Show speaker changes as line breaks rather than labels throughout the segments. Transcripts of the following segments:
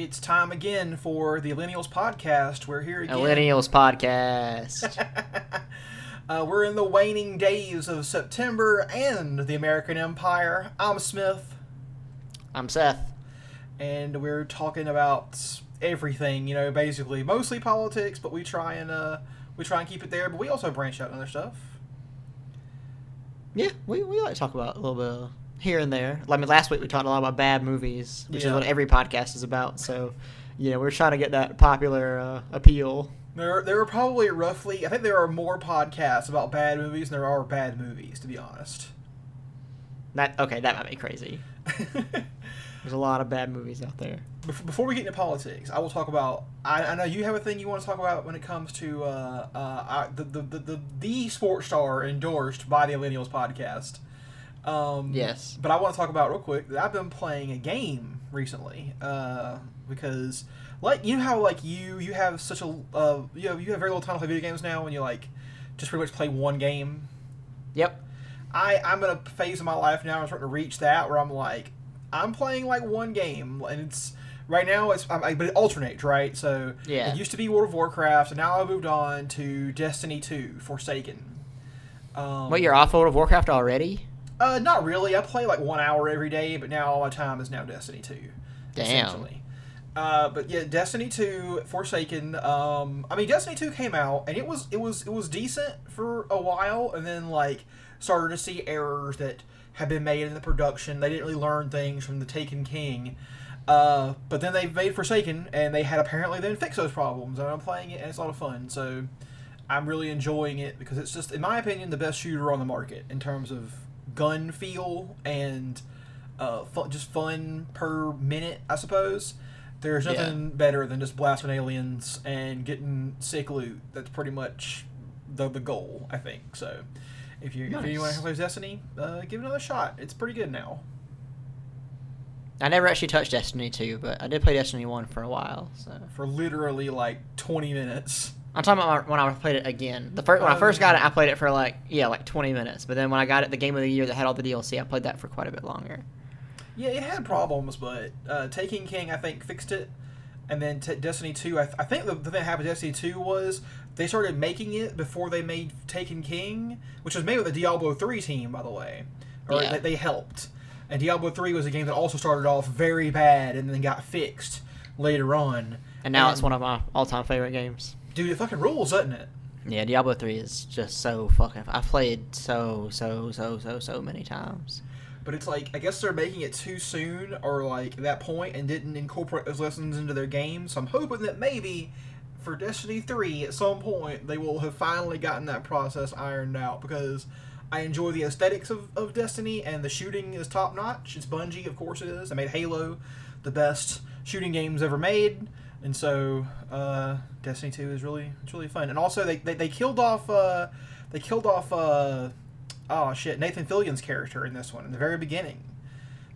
It's time again for the Millennials podcast. We're here again.
Millennials podcast.
uh, we're in the waning days of September and the American Empire. I'm Smith,
I'm Seth.
and we're talking about everything. You know, basically, mostly politics, but we try and uh, we try and keep it there. But we also branch out in other stuff.
Yeah, we, we like to talk about a little bit of here and there. I mean, last week we talked a lot about bad movies, which
Yeah.
is what every podcast is about. So, you know, we're trying to get that popular uh, appeal.
There, there are probably roughly. I think there are more podcasts about bad movies than there are bad movies. To be honest.
That okay, that might be crazy. There's a lot of bad movies out there.
Before we get into politics, I will talk about. I, I know you have a thing you want to talk about when it comes to uh, uh, I, the, the, the, the the sports star endorsed by the Millennials podcast. Um,
Yes.
But I want to talk about real quick that I've been playing a game recently uh, because, like, you know how like you you have such a uh, you have you have very little time to play video games now, and you like just pretty much play one game.
Yep.
I I'm in a phase of my life now. I'm starting to reach that where I'm like, I'm playing like one game, and it's right now it's I, but it alternates, right? So
Yeah.
it used to be World of Warcraft, and now I moved on to Destiny 2, Forsaken. Um,
Wait, you're off World of Warcraft already?
Uh, not really. I play like one hour every day, but now all my time is now Destiny 2.
Damn.
Essentially. Uh, but yeah, Destiny 2, Forsaken. Um, I mean, Destiny 2 came out and it was it was it was decent for a while, and then like started to see errors that had been made in the production. They didn't really learn things from the Taken King. Uh, but then they made Forsaken, and they had apparently then fixed those problems. And I'm playing it, and it's a lot of fun. So I'm really enjoying it because it's just, in my opinion, the best shooter on the market in terms of gun feel and uh, fun, just fun per minute, I suppose. There's
Yeah.
nothing better than just blasting aliens and getting sick loot. That's pretty much the the goal, I think. So, if you if
Nice.
anyone plays Destiny, uh, give it another shot. It's pretty good now.
I never actually touched Destiny 2, but I did play Destiny 1 for a while. So
For literally like 20 minutes.
I'm talking about when I played it again. The first when I
Oh,
first got it, I played it for like yeah, like 20 minutes. But then when I got it, the game of the year that had all the DLC, I played that for quite a bit longer.
Yeah, it had problems, but uh, Taken King, I think, fixed it. And then t- Destiny 2, I, th- I think the, the thing that happened with Destiny 2 was they started making it before they made Taken King, which was made with the Diablo 3 team, by the way. Or
Yeah.
they, they helped. And Diablo 3 was a game that also started off very bad and then got fixed later on.
And now it's one of my all-time favorite games.
Dude, it fucking rules, doesn't it?
Yeah, Diablo 3 is just so fucking. I've played so so so so so many times.
But it's like I guess they're making it too soon or like that point and didn't incorporate those lessons into their game. So I'm hoping that maybe for Destiny 3 at some point they will have finally gotten that process ironed out because I enjoy the aesthetics of, of Destiny and the shooting is top notch. It's Bungie, of course it is. I made Halo the best shooting games ever made. And so uh, Destiny 2 is really it's really fun. And also they, they, they killed off uh, they killed off uh, oh shit Nathan Fillion's character in this one in the very beginning.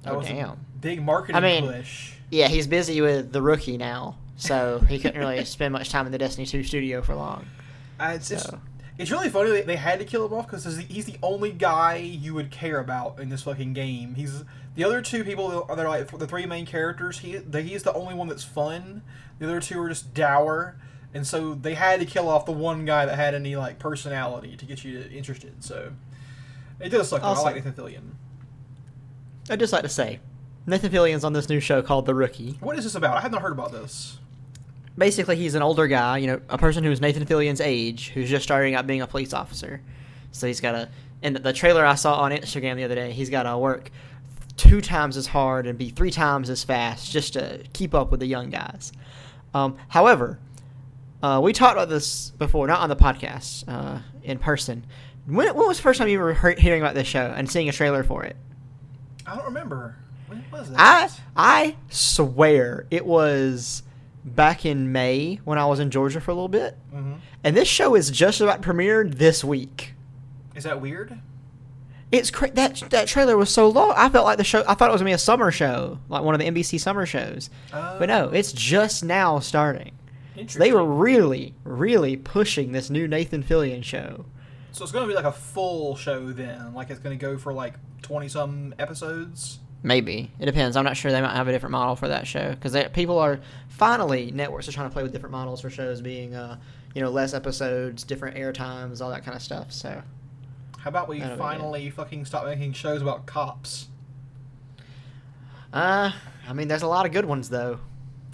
That
Oh,
was a
damn.
big marketing
I mean-
push.
Yeah, he's busy with the rookie now, so he couldn't really spend much time in the Destiny 2 studio for long.
Uh, it's, it's,
So
it's really funny that they had to kill him off because he's the only guy you would care about in this fucking game. He's the other two people are like the three main characters. He the, he's the only one that's fun. The other two are just dour, and so they had to kill off the one guy that had any like personality to get you interested. So it does suck. though. I like Nathan Fillion.
I'd just like to say, Nathan Fillion's on this new show called The Rookie.
What is this about? I have not heard about this.
Basically, he's an older guy, you know, a person who's Nathan Fillion's age, who's just starting out being a police officer. So he's got to. In the trailer I saw on Instagram the other day, he's got to work two times as hard and be three times as fast just to keep up with the young guys. Um, however, uh, we talked about this before, not on the podcast, uh, in person. When, when was the first time you were hearing about this show and seeing a trailer for it?
I don't remember. When was that?
I I swear it was back in May when I was in Georgia for a little bit,
hmm
and this show is just about premiered this week.
Is that weird?
It's cra- that that trailer was so long. I felt like the show. I thought it was gonna be a summer show, like one of the NBC summer shows. But no, it's just now starting. So they were really, really pushing this new Nathan Fillion show.
So it's going to be like a full show then. Like it's going to go for like twenty some episodes.
Maybe it depends. I'm not sure. They might have a different model for that show because people are finally networks are trying to play with different models for shows, being uh, you know less episodes, different air times, all that kind of stuff. So,
How about we finally fucking stop making shows about cops?
uh, I mean, there's a lot of good ones though.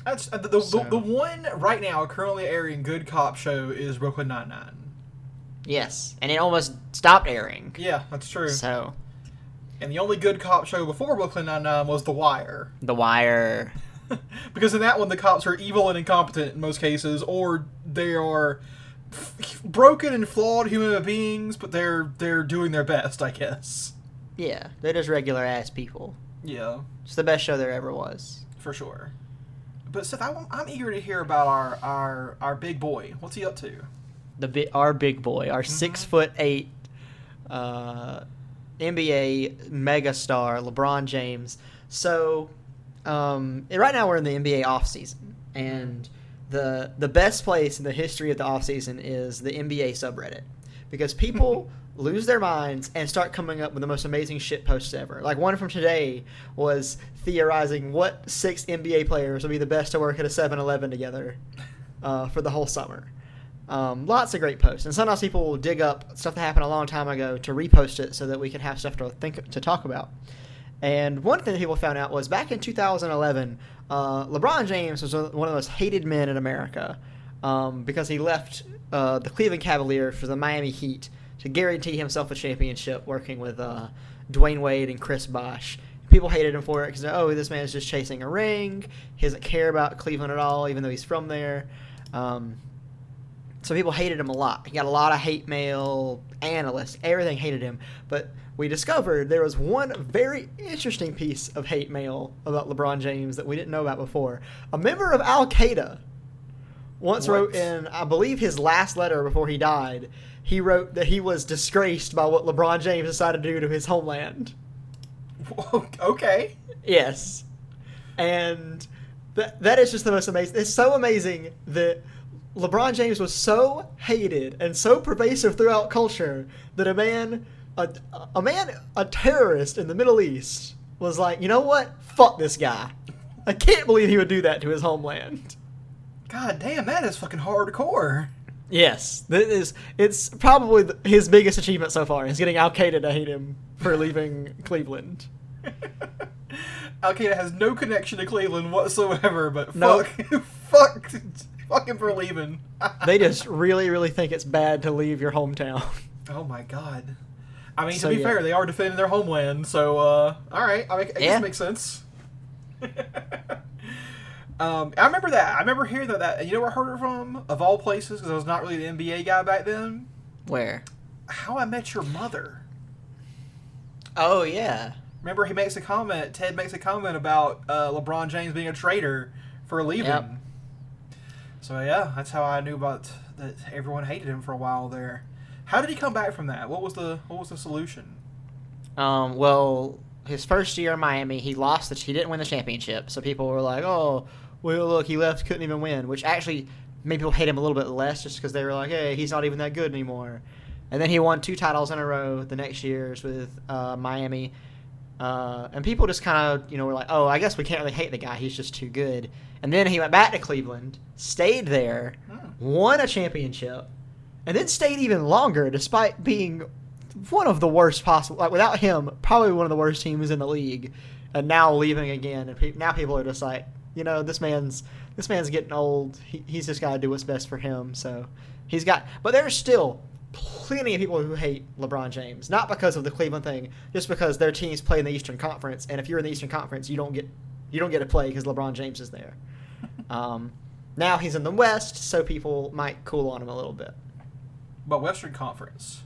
That's uh, the, the,
So-
the, the one right now currently airing good cop show is Brooklyn Nine Nine.
Yes, and it almost stopped airing.
Yeah, that's true.
So,
And the only good cop show before Brooklyn Nine Nine was The Wire.
The Wire.
because in that one, the cops are evil and incompetent in most cases, or they are f- broken and flawed human beings, but they're they're doing their best, I guess.
Yeah, they're just regular ass people.
Yeah,
It's the best show there ever was.
for sure. But Seth, I, am eager to hear about our, our our big boy. What's he up to?
The bi- our big boy, our six foot eight uh, NBA megastar, LeBron James. So, um, right now we're in the NBA offseason, and the the best place in the history of the offseason is the NBA subreddit because people lose their minds and start coming up with the most amazing shit posts ever. Like one from today was theorizing what six NBA players would be the best to work at a 7-Eleven together uh, for the whole summer. Um, lots of great posts, and sometimes people will dig up stuff that happened a long time ago to repost it so that we can have stuff to think to talk about. And one thing that people found out was back in 2011, uh, LeBron James was one of the most hated men in America um, because he left uh, the Cleveland Cavaliers for the Miami Heat to guarantee himself a championship, working with uh, Dwyane Wade and Chris Bosh. People hated him for it because oh, this man is just chasing a ring. He doesn't care about Cleveland at all, even though he's from there. Um, so people hated him a lot. He got a lot of hate mail, analysts, everything hated him. But we discovered there was one very interesting piece of hate mail about LeBron James that we didn't know about before. A member of Al Qaeda once
What?
wrote in, I believe, his last letter before he died. He wrote that he was disgraced by what LeBron James decided to do to his homeland.
okay.
Yes. And that that is just the most amazing. It's so amazing that LeBron James was so hated and so pervasive throughout culture that a man a, a man a terrorist in the Middle East was like, "You know what? Fuck this guy. I can't believe he would do that to his homeland."
God damn, that is fucking hardcore.
Yes, that is. It's probably his biggest achievement so far is getting Al Qaeda to hate him for leaving Cleveland.
Al Qaeda has no connection to Cleveland whatsoever, but fuck, fuck, fuck him for leaving.
They just really, really think it's bad to leave your hometown.
oh my god. I mean,
So,
to be
yeah.
fair, they are defending their homeland, so uh, all right, I, make, I guess
Yeah.
it makes sense. um, I remember that. I remember hearing that. that you know where I heard it from? Of all places, because I was not really the NBA guy back then.
Where?
How I Met Your Mother.
Oh yeah.
Remember, he makes a comment. Ted makes a comment about uh, LeBron James being a traitor for leaving.
Yep.
So yeah, that's how I knew about that. Everyone hated him for a while there. How did he come back from that? What was the what was the solution?
Um. Well, his first year in Miami, he lost. The, he didn't win the championship, so people were like, "Oh, well, look, he left, couldn't even win." Which actually made people hate him a little bit less, just because they were like, "Hey, he's not even that good anymore." And then he won two titles in a row the next years with uh, Miami. Uh, and people just kind of, you know, were like, "Oh, I guess we can't really hate the guy. He's just too good." And then he went back to Cleveland, stayed there,
Hmm.
won a championship, and then stayed even longer despite being one of the worst possible. Like without him, probably one of the worst teams in the league, and now leaving again. And pe- now people are just like, you know, this man's this man's getting old. He, he's just got to do what's best for him. So he's got. But there's still plenty of people who hate LeBron James, not because of the Cleveland thing, just because their teams play in the Eastern Conference, and if you're in the Eastern Conference, you don't get you don't get to play because LeBron James is there. Um, now he's in the West, so people might cool on him a little bit.
But Western Conference.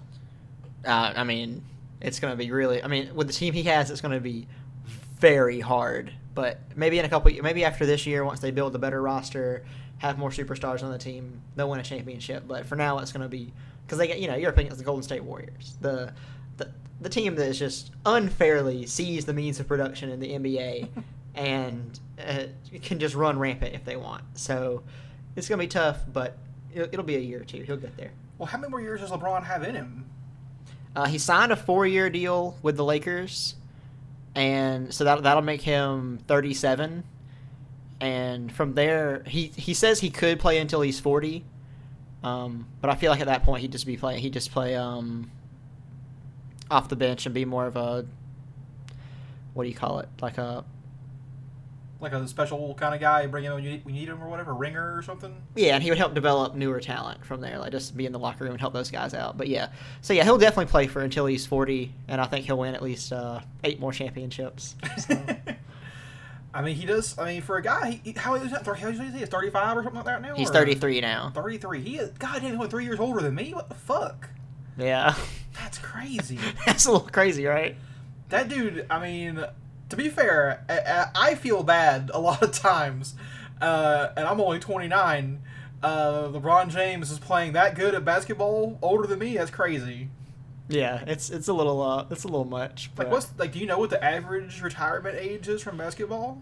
Uh, I mean, it's going to be really. I mean, with the team he has, it's going to be very hard. But maybe in a couple, maybe after this year, once they build a better roster, have more superstars on the team, they'll win a championship. But for now, it's going to be because they get you know you're up against the Golden State Warriors, the the the team that is just unfairly sees the means of production in the NBA and uh, can just run rampant if they want. So it's going to be tough, but it'll, it'll be a year or two. He'll get there.
Well, how many more years does LeBron have in him?
Uh, he signed a four-year deal with the Lakers, and so that that'll make him 37. And from there, he he says he could play until he's 40. Um, but I feel like at that point he'd just be playing. He'd just play um, off the bench and be more of a what do you call it? Like a
Like a special kind of guy, bring him when you need, we need him or whatever, ringer or something.
yeah, and he would help develop newer talent from there. Like just be in the locker room and help those guys out. But yeah, so yeah, he'll definitely play for until he's 40, and I think he'll win at least uh, eight more championships. So.
I mean, he does. I mean, for a guy, he, how is that? How is he? Is thirty-five or something like that now?
He's 33 now.
Thirty-three. He is. God damn, he's three years older than me. What the fuck?
Yeah,
That's crazy.
that's a little crazy, right?
that dude. I mean, to be fair, I, I feel bad a lot of times, uh, and I'm only twenty-nine. Uh, LeBron James is playing that good at basketball, older than me. That's crazy.
Yeah, it's it's a little uh, it's a little much.
Like, what's like? Do you know what the average retirement age is from basketball?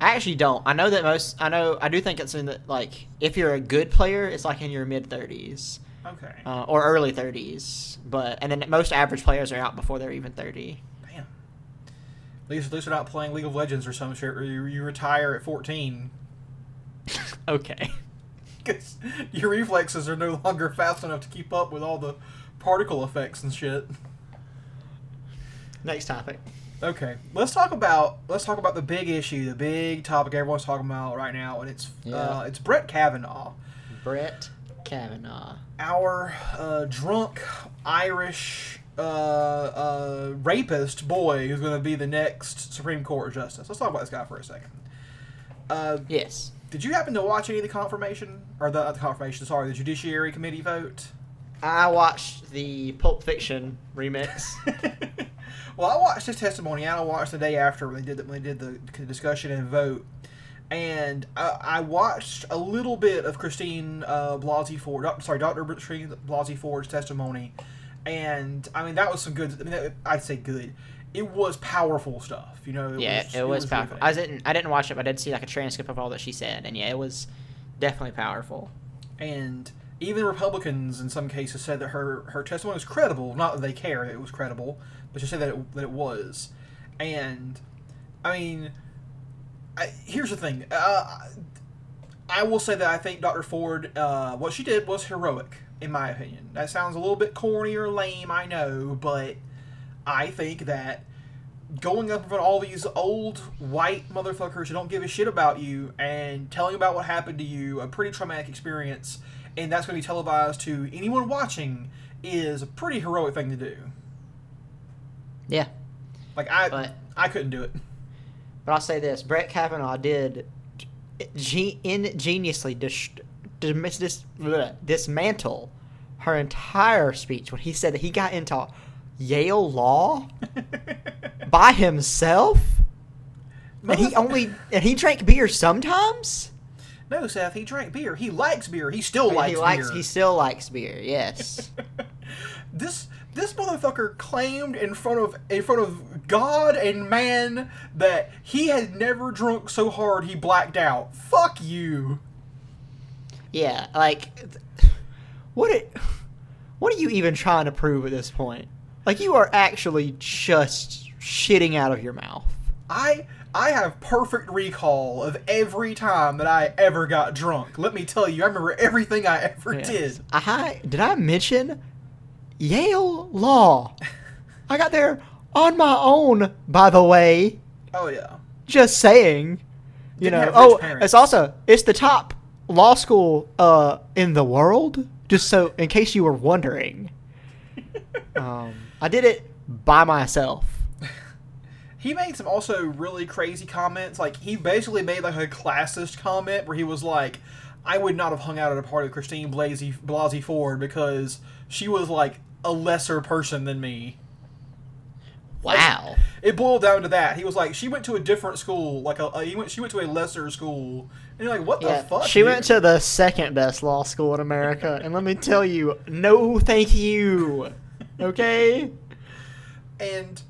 I actually don't. I know that most. I know. I do think it's in the like if you're a good player, it's like in your mid 30s
Okay.
uh, or early 30s. But and then most average players are out before they're even 30.
Damn. At least, at least they're not playing League of Legends or some shit where you, you retire at 14.
okay.
Because your reflexes are no longer fast enough to keep up with all the particle effects and shit.
Next topic.
Okay, let's talk about let's talk about the big issue, the big topic everyone's talking about right now, and it's
Yeah.
uh, it's Brett Kavanaugh,
Brett Kavanaugh.
our uh, drunk Irish uh, uh, rapist boy who's going to be the next Supreme Court justice. Let's talk about this guy for a second. Uh,
Yes.
Did you happen to watch any of the confirmation or the, the confirmation? Sorry, the Judiciary Committee vote.
I watched the Pulp Fiction remix.
well, I watched his testimony. and I watched the day after when they did the, when they did the discussion and vote, and I, I watched a little bit of Christine uh, Blasey Ford. doc- Sorry, Dr. Christine Blasey Ford's testimony, and I mean that was some good. I mean, that- I'd say good. It was powerful stuff. You know. It
yeah,
was,
it was
really
powerful.
good.
I didn't I didn't watch it, but I did see like a transcript of all that she said, and yeah, it was definitely powerful.
and even Republicans in some cases said that her her testimony was credible. Not that they care that it was credible, but just said that it, that it was. And I mean, I, here's the thing. Uh, I will say that I think Dr. Ford, uh, what she did was heroic, in my opinion. That sounds a little bit corny or lame, I know, but I think that going up in front of all these old white motherfuckers who don't give a shit about you and telling about what happened to you, a pretty traumatic experience, and that's going to be televised to anyone watching, is a pretty heroic thing to do.
Yeah,
Like I,
But-
I couldn't do it.
but I'll say this: Brett Kavanaugh did ge- ingeniously dis- dis- dis- bleh, dismantle her entire speech when he said that he got into Yale law by himself, and he only and he drank beer sometimes.
No, Seth, he drank beer. He likes beer. He still likes
he likes
beer.
he still likes beer. Yes.
this this motherfucker claimed in front of in front of God and man that he had never drunk so hard he blacked out. Fuck you.
Yeah, like what it, what are you even trying to prove at this point? Like you are actually just shitting out of your mouth.
I I have perfect recall of every time that I ever got drunk. Let me tell you, I remember everything I ever did.
I did I mention Yale Law? I got there on my own, by the way.
Oh yeah.
Just saying. You
Didn't
know. Oh,
parents.
it's also it's the top law school uh in the world. Just so in case you were wondering. um, I did it by myself.
He made some also really crazy comments. Like he basically made like a classist comment where he was like, "I would not have hung out at a party with Christine Blasey Blasey Ford because she was like a lesser person than me."
Wow.
It boiled down to that. He was like, "She went to a different school. Like a, a he went. She went to a lesser school." And you're like, "What
Yeah,
the fuck?"
she
dude?"
went to the second best law school in America, and let me tell you, no, thank you. Okay.
And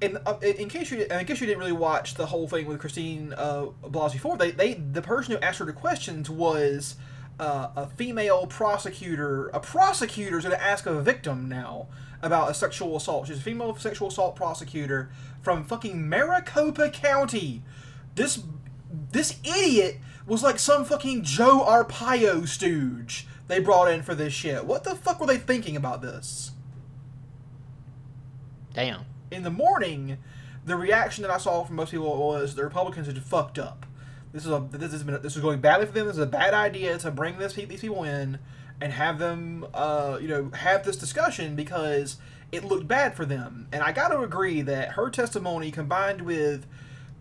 in, uh, in case you and in case you didn't really watch the whole thing with Christine uh, Blasey they, they the person who asked her the questions was uh, a female prosecutor, a prosecutor is going to ask a victim now about a sexual assault. She's a female sexual assault prosecutor from fucking Maricopa County. This this idiot was like some fucking Joe Arpaio stooge they brought in for this shit. What the fuck were they thinking about this?
Damn.
In the morning, the reaction that I saw from most people was the Republicans had fucked up. This is a this has been this is going badly for them. This is a bad idea to bring this these people in and have them uh, you know have this discussion because it looked bad for them. And I got to agree that her testimony combined with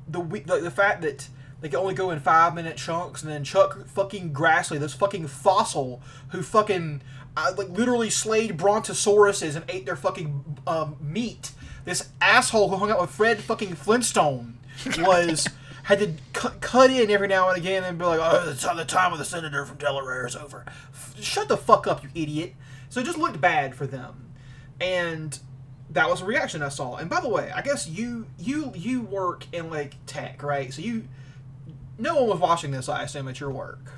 the the, the fact that they can only go in five minute chunks, and then Chuck fucking Grassley, this fucking fossil who fucking uh, like literally slayed brontosauruses and ate their fucking um, meat. This asshole who hung out with Fred fucking Flintstone was had to cut, cut in every now and again and be like, "Oh, it's the time of the senator from Delaware is over." F- shut the fuck up, you idiot! So it just looked bad for them, and that was a reaction I saw. And by the way, I guess you you you work in like tech, right? So you no one was watching this, I assume, at your work.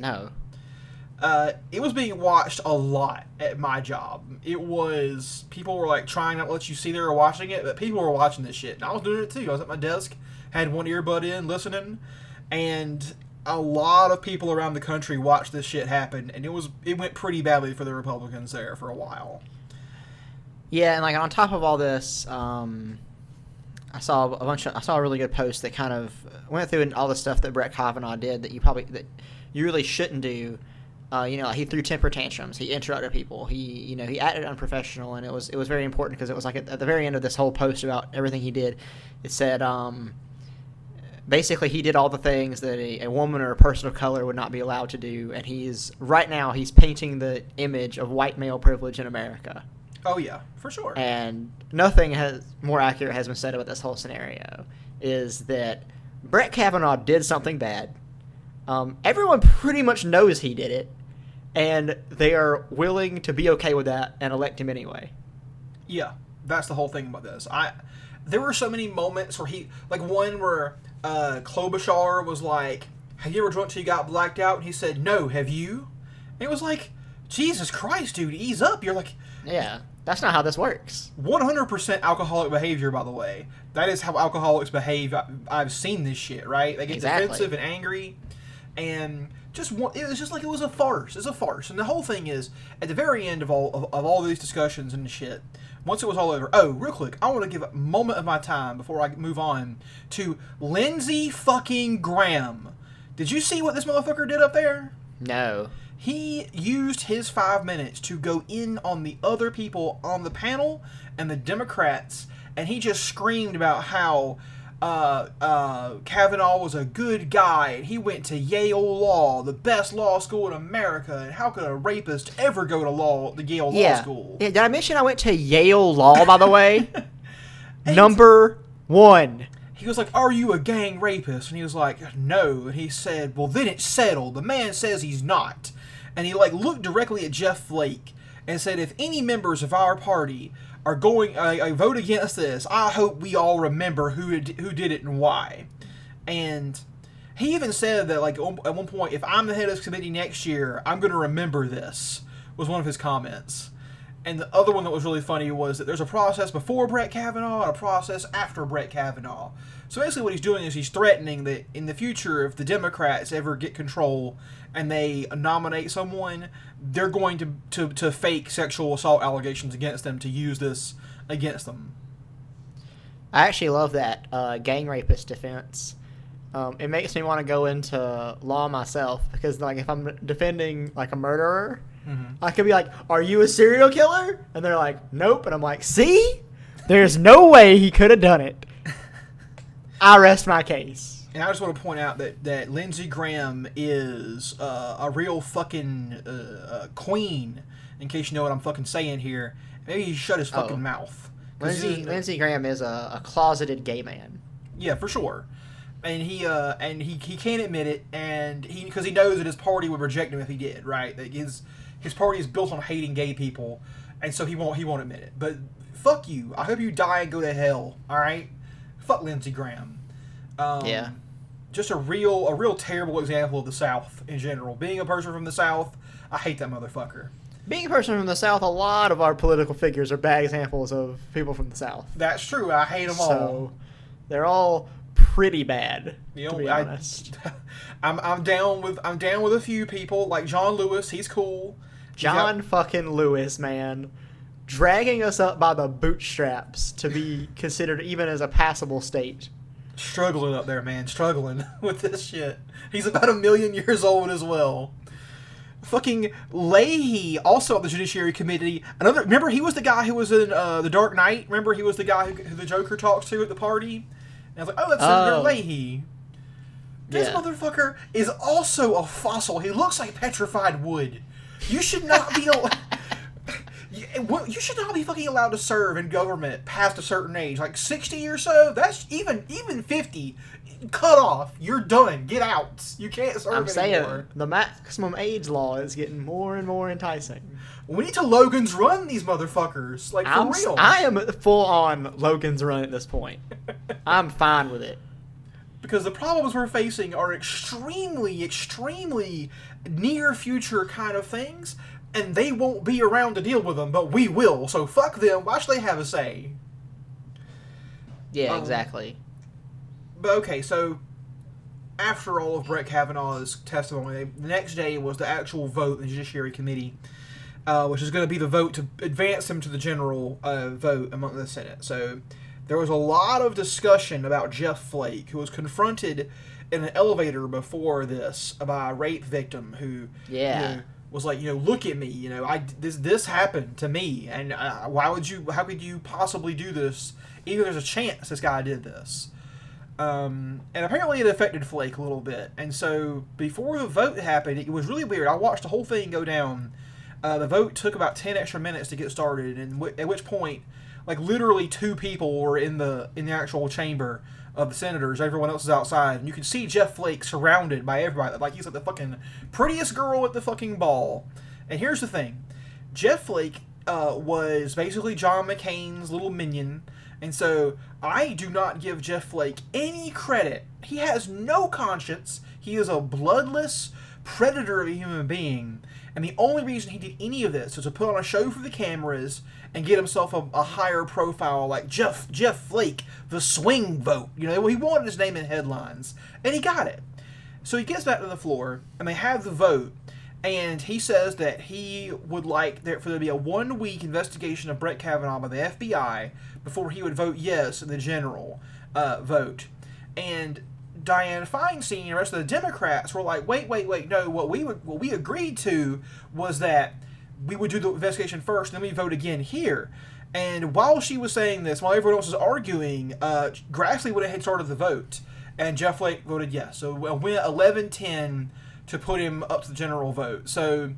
No.
Uh, it was being watched a lot at my job. It was people were like trying not to let you see they were watching it, but people were watching this shit, and I was doing it too. I was at my desk, had one earbud in, listening, and a lot of people around the country watched this shit happen, and it was it went pretty badly for the Republicans there for a while.
Yeah, and like on top of all this, um, I saw a bunch of I saw a really good post that kind of went through all the stuff that Brett Kavanaugh did that you probably that you really shouldn't do. Uh, you know, he threw temper tantrums. He interrupted people. He, you know, he acted unprofessional, and it was it was very important because it was like at, at, the very end of this whole post about everything he did, it said um, basically he did all the things that a, a woman or a person of color would not be allowed to do, and he's right now he's painting the image of white male privilege in America.
Oh yeah, for sure.
And nothing has more accurate has been said about this whole scenario. Is that Brett Kavanaugh did something bad? Um, everyone pretty much knows he did it, and they are willing to be okay with that and elect him anyway.
Yeah, that's the whole thing about this. I there were so many moments where he like one where uh, Klobuchar was like, "Have you ever drunk till you got blacked out?" And he said, "No, have you?" And it was like, "Jesus Christ, dude, ease up." You're like,
yeah. That's not how this works.
100% alcoholic behavior, by the way. That is how alcoholics behave. I've seen this shit, right? They get
exactly.
defensive and angry, and just one, it was just like it was a farce. It's a farce, and the whole thing is at the very end of all of, of all these discussions and shit. Once it was all over, oh, real quick, I want to give a moment of my time before I move on to Lindsey fucking Graham. Did you see what this motherfucker did up there?
No
he used his five minutes to go in on the other people on the panel and the Democrats, and he just screamed about how uh, uh, Kavanaugh was a good guy, and he went to Yale Law, the best law school in America, and how could a rapist ever go to law, the Yale
yeah.
Law School?
Yeah, did I mention I went to Yale Law, by the way? Number one.
He was like, Are you a gang rapist? And he was like, No. And he said, Well, then it's settled. The man says he's not and he like looked directly at Jeff Flake and said, "If any members of our party are going, I, I vote against this. I hope we all remember who who did it and why." And he even said that like at one point, if I'm the head of this committee next year, I'm going to remember this. Was one of his comments. And the other one that was really funny was that there's a process before Brett Kavanaugh and a process after Brett Kavanaugh. So basically, what he's doing is he's threatening that in the future, if the Democrats ever get control and they nominate someone, they're going to, to, to fake sexual assault allegations against them to use this against them.
I actually love that uh, gang rapist defense. Um, it makes me want to go into law myself because, like, if I'm defending like a murderer, mm-hmm. I could be like, "Are you a serial killer?" And they're like, "Nope," and I'm like, "See, there's no way he could have done it." I rest my case.
And I just want to point out that, that Lindsey Graham is uh, a real fucking uh, uh, queen, in case you know what I'm fucking saying here. Maybe he shut his fucking oh. mouth.
Lindsey, Lindsey Graham is a, a, closeted gay man.
Yeah, for sure. And he uh, and he, he can't admit it, and he because he knows that his party would reject him if he did. Right? That his his party is built on hating gay people, and so he won't he won't admit it. But fuck you. I hope you die and go to hell. All right. Fuck Lindsey Graham.
Um, yeah
just a real a real terrible example of the South in general. Being a person from the South, I hate that motherfucker.
Being a person from the South, a lot of our political figures are bad examples of people from the South.
That's true. I hate them all.
So they're all pretty bad,
You
to be
I,
honest.
I'm I'm down with I'm down with a few people like John Lewis. He's cool. He's got-
John fucking Lewis, man. Dragging us up by the bootstraps to be considered even as a passable state.
Struggling up there, man, struggling with this shit. He's about a million years old as well. Fucking Leahy, also on the Judiciary Committee. Another, remember he was the guy who was in uh, the Dark Knight. Remember he was the guy who, who the Joker talks to at the party. And I was like, oh, that's Senator
Oh.
Leahy. This
Yeah.
motherfucker is also a fossil. He looks like petrified wood. You should not be. al- You should not be fucking allowed to serve in government past a certain age, like sixty or so. That's even even fifty. Cut off. You're done. Get out. You can't serve
I'm saying the maximum age law is getting more and more enticing.
We need to Logan's run these motherfuckers. Like for
I'm,
real.
I am full on Logan's run at this point. I'm fine with it.
because the problems we're facing are extremely, extremely near future kind of things, and they won't be around to deal with them, but we will. So fuck them. Why should they have a say?
Yeah,
Um,
exactly.
But okay, so after all of Brett Kavanaugh's testimony, the next day was the actual vote in the Judiciary Committee, uh, which is going to be the vote to advance him to the general uh, vote among the Senate. So there was a lot of discussion about Jeff Flake, who was confronted in an elevator before this by a rape victim who
Yeah.
you know, was like, you know, look at me, you know, I this this happened to me, and uh, why would you? How could you possibly do this? Even there's a chance this guy did this. Um, and apparently it affected Flake a little bit. And so before the vote happened, it was really weird. I watched the whole thing go down. Uh, the vote took about ten extra minutes to get started, and w- at which point, like literally two people were in the in the actual chamber of the senators. Everyone else is outside, and you can see Jeff Flake surrounded by everybody. Like he's like the fucking prettiest girl at the fucking ball. And here's the thing: Jeff Flake uh, was basically John McCain's little minion. And so I do not give Jeff Flake any credit. He has no conscience. He is a bloodless predator of a human being. And the only reason he did any of this was to put on a show for the cameras and get himself a, a higher profile like Jeff Jeff Flake, the swing vote. You know, he wanted his name in headlines. And he got it. So he gets back to the floor and they have the vote. And he says that he would like there for there to be a one week investigation of Brett Kavanaugh by the FBI before he would vote yes in the general uh, vote. And Dianne Feinstein and the rest of the Democrats were like, wait, wait, wait, no, what we would, what we agreed to was that we would do the investigation first, then we vote again here. And while she was saying this, while everyone else was arguing, uh, Grassley went ahead started the vote, and Jeff Flake voted yes. So it went 11-10 to put him up to the general vote. So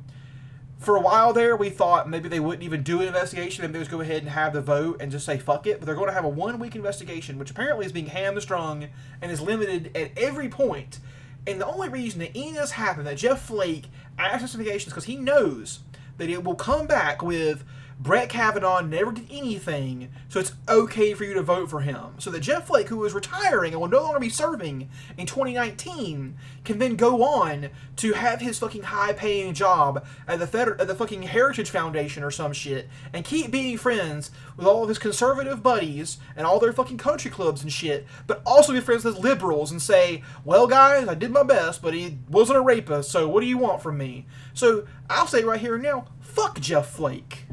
for a while there, we thought maybe they wouldn't even do an investigation. Maybe they just go ahead and have the vote and just say fuck it. But they're going to have a one week investigation, which apparently is being hamstrung and is limited at every point. And the only reason that any of this happened, that Jeff Flake asked this investigation, is because he knows that it will come back with Brett Kavanaugh never did anything, so it's okay for you to vote for him. So that Jeff Flake, who is retiring and will no longer be serving in 2019, can then go on to have his fucking high-paying job at the feder- at the fucking Heritage Foundation or some shit, and keep being friends with all of his conservative buddies and all their fucking country clubs and shit, but also be friends with liberals and say, "Well, guys, I did my best, but he wasn't a rapist, so what do you want from me?" So I'll say right here and now, fuck Jeff Flake.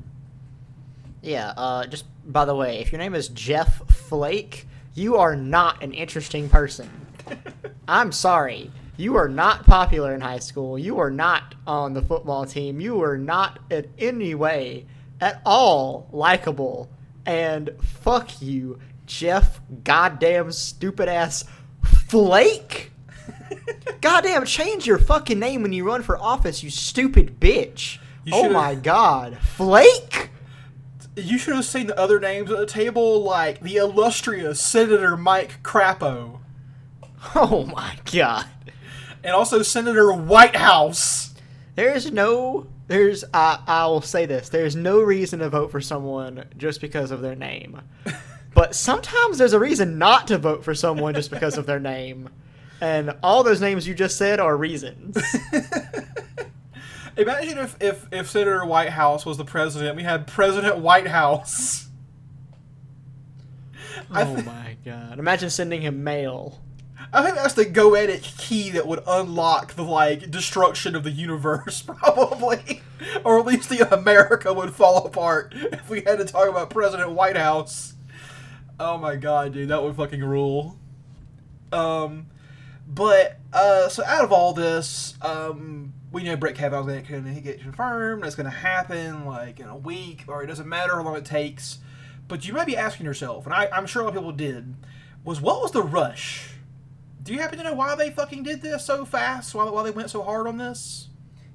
Yeah, uh, just by the way, if your name is Jeff Flake, you are not an interesting person. I'm sorry. You are not popular in high school. You are not on the football team. You are not in any way at all likable. And fuck you, Jeff goddamn stupid ass Flake. Goddamn, change your fucking name when you run for office, you stupid bitch.
You
oh my god. Flake?
You should have seen the other names at the table, like the illustrious Senator Mike Crapo,
Oh my god.
and also Senator Whitehouse.
There's no there's I I will say this. There's no reason to vote for someone just because of their name. but sometimes there's a reason not to vote for someone just because of their name. And all those names you just said are reasons.
Imagine if, if, if Senator Whitehouse was the president. We had President Whitehouse.
Oh
thi-
my god. Imagine sending him mail.
I think that's the goetic key that would unlock the like destruction of the universe, probably, or at least the America would fall apart if we had to talk about President Whitehouse. Oh my god, dude, that would fucking rule. Um, but uh, so out of all this, um, we know Brett Kavanaugh's going to get confirmed. It's going to happen like in a week, or it doesn't matter how long it takes. But you might be asking yourself, and I, I'm sure a lot of people did, was what was the rush? Do you happen to know why they fucking did this so fast? Why, why they went so hard on this?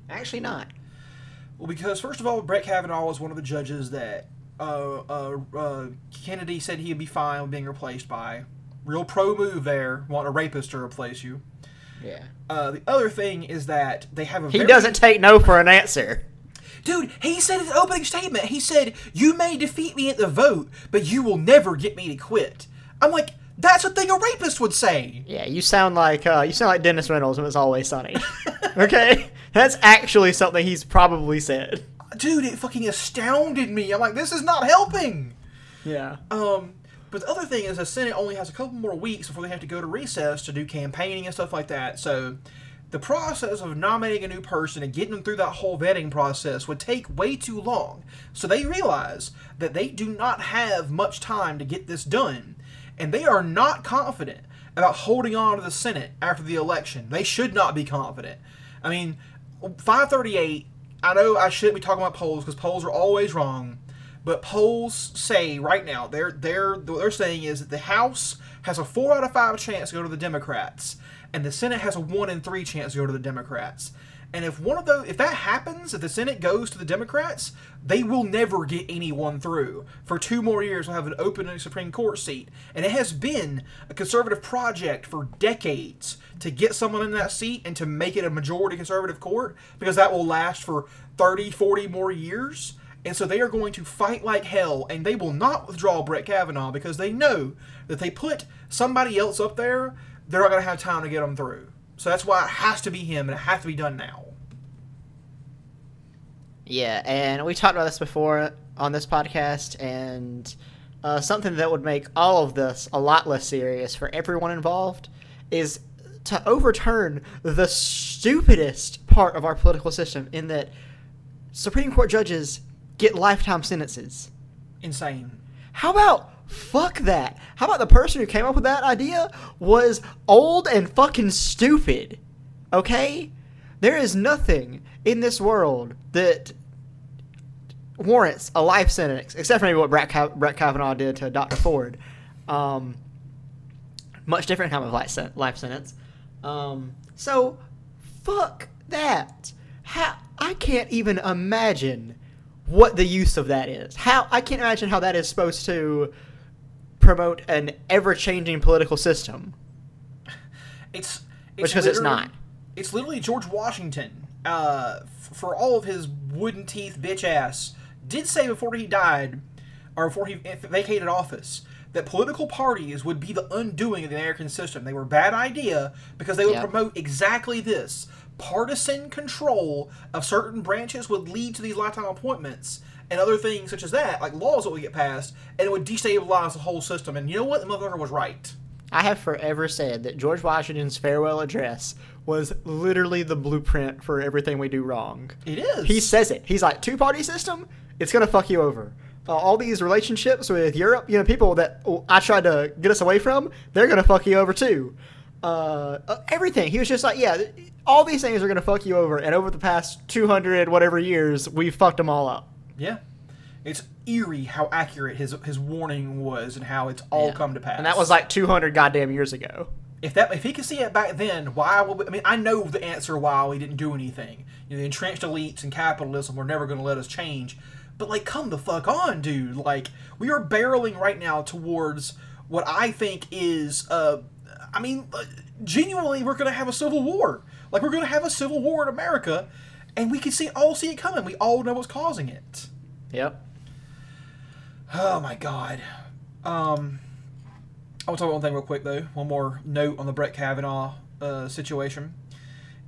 Actually, not.
Well, because first of all, Brett Kavanaugh was one of the judges that uh, uh, uh, Kennedy said he'd be fine with being replaced by. Real pro move there, want a rapist to replace you.
Yeah.
Uh, the other thing is that they have a
He
very-
doesn't take no for an answer.
Dude, he said his opening statement. He said, "You may defeat me at the vote, but you will never get me to quit." I'm like, that's a thing a rapist would say.
Yeah, you sound like uh, you sound like Dennis Reynolds when it's always sunny. okay, that's actually something he's probably said.
Dude, it fucking astounded me. I'm like, this is not helping.
Yeah.
Um, but the other thing is, the Senate only has a couple more weeks before they have to go to recess to do campaigning and stuff like that. So, the process of nominating a new person and getting them through that whole vetting process would take way too long. So they realize that they do not have much time to get this done, and they are not confident about holding on to the Senate after the election. They should not be confident. I mean, 538. I know I shouldn't be talking about polls because polls are always wrong. But polls say right now they're they're what they're saying is that the House has a four out of five chance to go to the Democrats, and the Senate has a one in three chance to go to the Democrats. And if one of those, if that happens, if the Senate goes to the Democrats, they will never get anyone through. For two more years, we'll have an open Supreme Court seat, and it has been a conservative project for decades to get someone in that seat and to make it a majority conservative court because that will last for 30, 40 more years. And so they are going to fight like hell, and they will not withdraw Brett Kavanaugh because they know that they put somebody else up there, they're not going to have time to get them through. So that's why it has to be him, and it has to be done now.
Yeah, and we talked about this before on this podcast, and uh, something that would make all of this a lot less serious for everyone involved is to overturn the stupidest part of our political system in that Supreme Court judges get lifetime sentences.
Insane.
How about fuck that? How about the person who came up with that idea was old and fucking stupid? Okay? There is nothing in this world that warrants a life sentence, except for maybe what Brett, Kav- Brett Kavanaugh did to Dr. Ford. Um, much different kind of life, sen- life sentence. Um, so, fuck that. How I can't even imagine what the use of that is. How I can't imagine how that is supposed to promote an ever-changing political system,
It's,
which because it's not.
It's literally George Washington, uh, f- for all of his wooden teeth bitch ass, did say before he died, or before he vacated office, that political parties would be the undoing of the American system. They were a bad idea because they would
Yeah.
promote exactly this. Partisan control of certain branches would lead to these lifetime appointments and other things such as that, like laws that would get passed, and it would destabilize the whole system. And you know what? The motherfucker was right.
I have forever said that George Washington's farewell address was literally the blueprint for everything we do wrong.
It is.
He says it. He's like, two party system, it's going to fuck you over. Uh, all these relationships with Europe, you know, people that I tried to get us away from, they're going to fuck you over too. Uh, uh, everything. He was just like, yeah, all these things are going to fuck you over. And over the past 200 whatever years, we've fucked them all up.
Yeah. It's eerie how accurate his his warning was and how it's all
Yeah.
come to pass.
And that was like 200 goddamn years ago.
if that if he could see it back then, why would we, I mean I know the answer why we didn't do anything. You know, the entrenched elites and capitalism were never going to let us change. But like come the fuck on, dude. Like we are barreling right now towards what I think is uh I mean uh, genuinely we're going to have a civil war. Like we're going to have a civil war in America and we can see all see it coming. We all know what's causing it.
Yep.
Oh my god. Um, I want to talk about one thing real quick though. One more note on the Brett Kavanaugh uh, situation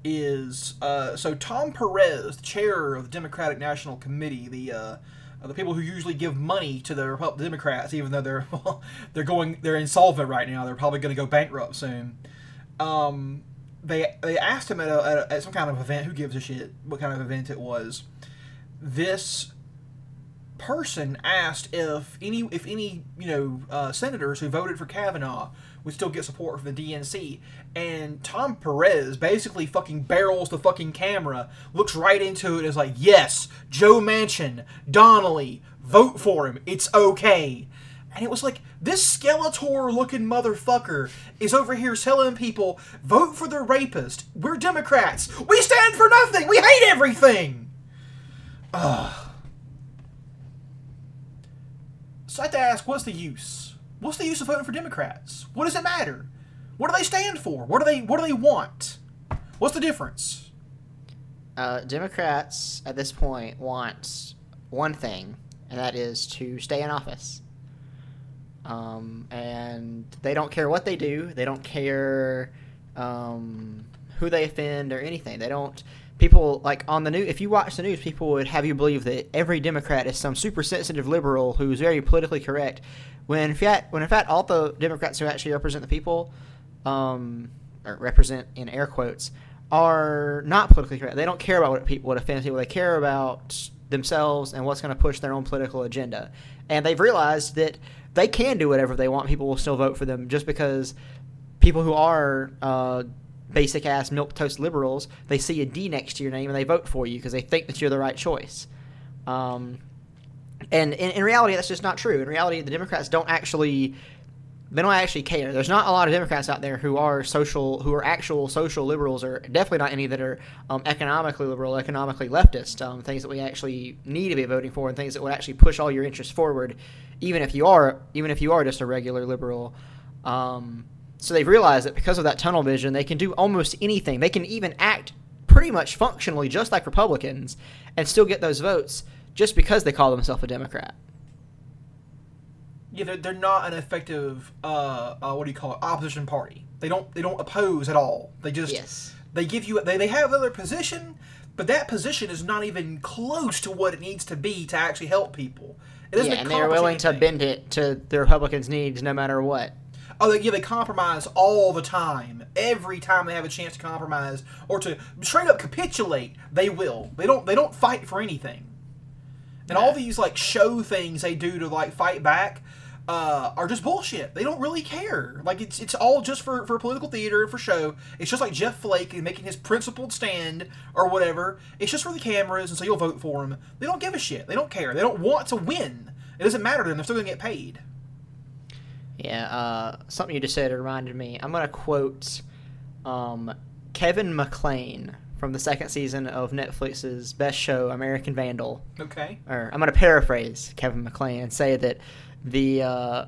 is uh, so Tom Perez, the chair of the Democratic National Committee, the uh, the people who usually give money to the Repu- Democrats, even though they're they're going they're insolvent right now, they're probably going to go bankrupt soon. Um, they they asked him at, a, at, a, at some kind of event. Who gives a shit what kind of event it was? This person asked if any if any you know uh, senators who voted for Kavanaugh would still get support from the DNC, and Tom Perez basically fucking barrels the fucking camera, looks right into it, and is like, "Yes, Joe Manchin, Donnelly, vote for him. It's okay." And it was like, this Skeletor looking motherfucker is over here telling people, vote for the rapist. We're Democrats. We stand for nothing. We hate everything. Ugh. So I have to ask, what's the use? What's the use of voting for Democrats? What does it matter? What do they stand for? What do they What do they want? What's the difference?
Uh, Democrats at this point want one thing, and that is to stay in office. Um, and they don't care what they do. They don't care um, who they offend or anything. They don't. People like on the news. If you watch the news, people would have you believe that every Democrat is some super sensitive liberal who's very politically correct. When in fact, when in fact, all the Democrats who actually represent the people, um, or represent in air quotes, are not politically correct. They don't care about what people what offends people. They care about themselves and what's going to push their own political agenda. And they've realized that they can do whatever they want. People will still vote for them just because people who are uh, basic ass milk toast liberals they see a D next to your name and they vote for you because they think that you're the right choice. Um, and in, in reality, that's just not true. In reality, the Democrats don't actually they don't actually care. There's not a lot of Democrats out there who are social, who are actual social liberals, or definitely not any that are um, economically liberal, economically leftist. Um, things that we actually need to be voting for, and things that would actually push all your interests forward, even if you are, even if you are just a regular liberal. Um, so they've realized that because of that tunnel vision, they can do almost anything. They can even act pretty much functionally just like Republicans, and still get those votes just because they call themselves a Democrat.
Yeah, they're, they're not an effective uh, uh, what do you call it opposition party. They don't they don't oppose at all. They just
Yes.
they give you they, they have their position, but that position is not even close to what it needs to be to actually help people. It doesn't
Yeah, and they're willing to bend it to the Republicans' needs no matter what.
Oh, they, yeah, they compromise all the time. Every time they have a chance to compromise or to straight up capitulate, they will. They don't. They don't fight for anything. And all these like show things they do to like fight back uh, are just bullshit. They don't really care. Like it's it's all just for for political theater and for show. It's just like Jeff Flake making his principled stand or whatever. It's just for the cameras, and so you'll vote for him. They don't give a shit. They don't care. They don't want to win. It doesn't matter to them. They're still gonna get paid.
Yeah, uh, something you just said reminded me. I'm going to quote um, Kevin McClain from the second season of Netflix's best show, American Vandal.
Okay.
Or I'm going to paraphrase Kevin McClain and say that the uh,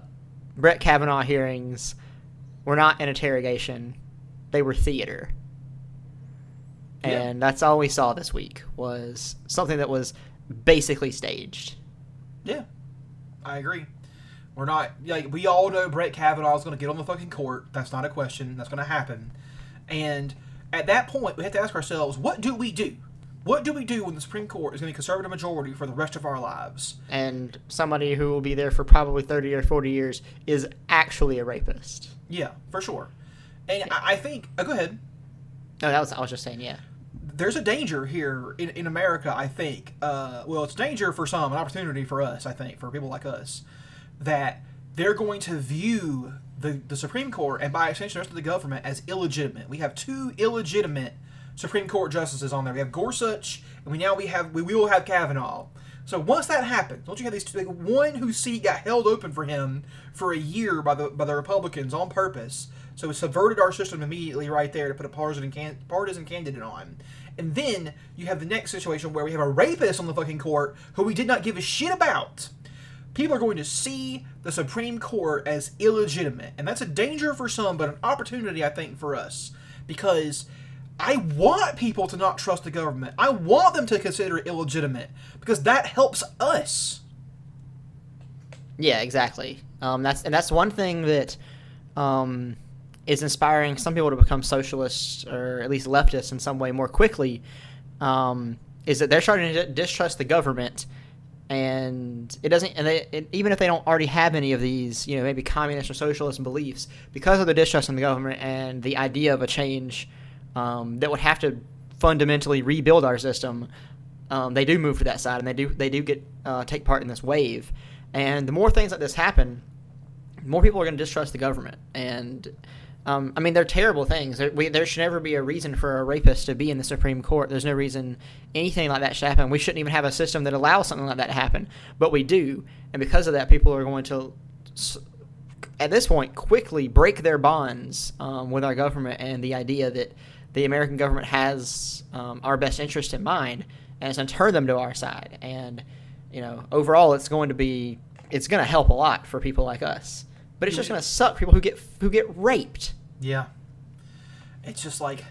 Brett Kavanaugh hearings were not an interrogation; they were theater.
Yeah.
And that's all we saw this week was something that was basically staged.
Yeah, I agree. We're not like we all know Brett Kavanaugh is going to get on the fucking court. That's not a question. That's going to happen. And at that point, we have to ask ourselves, what do we do? What do we do when the Supreme Court is going to be conservative majority for the rest of our lives?
and somebody who will be there for probably 30 or 40 years is actually a rapist.
Yeah, for sure. And I, I think, oh, go ahead.
No, that was I was just saying, yeah.
There's a danger here in, in America, I think. Uh, well, it's danger for some, an opportunity for us, I think, for people like us, that they're going to view the, the Supreme Court and by extension the rest of the government as illegitimate. We have two illegitimate Supreme Court justices on there. We have Gorsuch, and we now we have we will have Kavanaugh. So once that happens, once you have these two, like one whose seat got held open for him for a year by the by the Republicans on purpose, so it subverted our system immediately right there to put a partisan can, partisan candidate on. And then you have the next situation where we have a rapist on the fucking court who we did not give a shit about. People are going to see the Supreme Court as illegitimate, and that's a danger for some, but an opportunity I think for us because I want people to not trust the government. I want them to consider it illegitimate because that helps us.
Yeah, exactly. Um, that's and that's one thing that um, is inspiring some people to become socialists or at least leftists in some way more quickly um, is that they're starting to distrust the government and it doesn't and they it, even if they don't already have any of these you know maybe communist or socialist beliefs because of the distrust in the government and the idea of a change um, that would have to fundamentally rebuild our system um, they do move to that side and they do they do get uh, take part in this wave. And the more things like this happen more people are going to distrust the government. And um, I mean, they're terrible things. There, we, there, should never be a reason for a rapist to be in the Supreme Court. There's no reason anything like that should happen. We shouldn't even have a system that allows something like that to happen, but we do. And because of that, people are going to, at this point, quickly break their bonds um, with our government and the idea that the American government has um, our best interest in mind and it's going to turn them to our side. And, you know, overall, it's going to be, it's going to help a lot for people like us but it's just gonna suck people who get who get raped.
Yeah, it's just like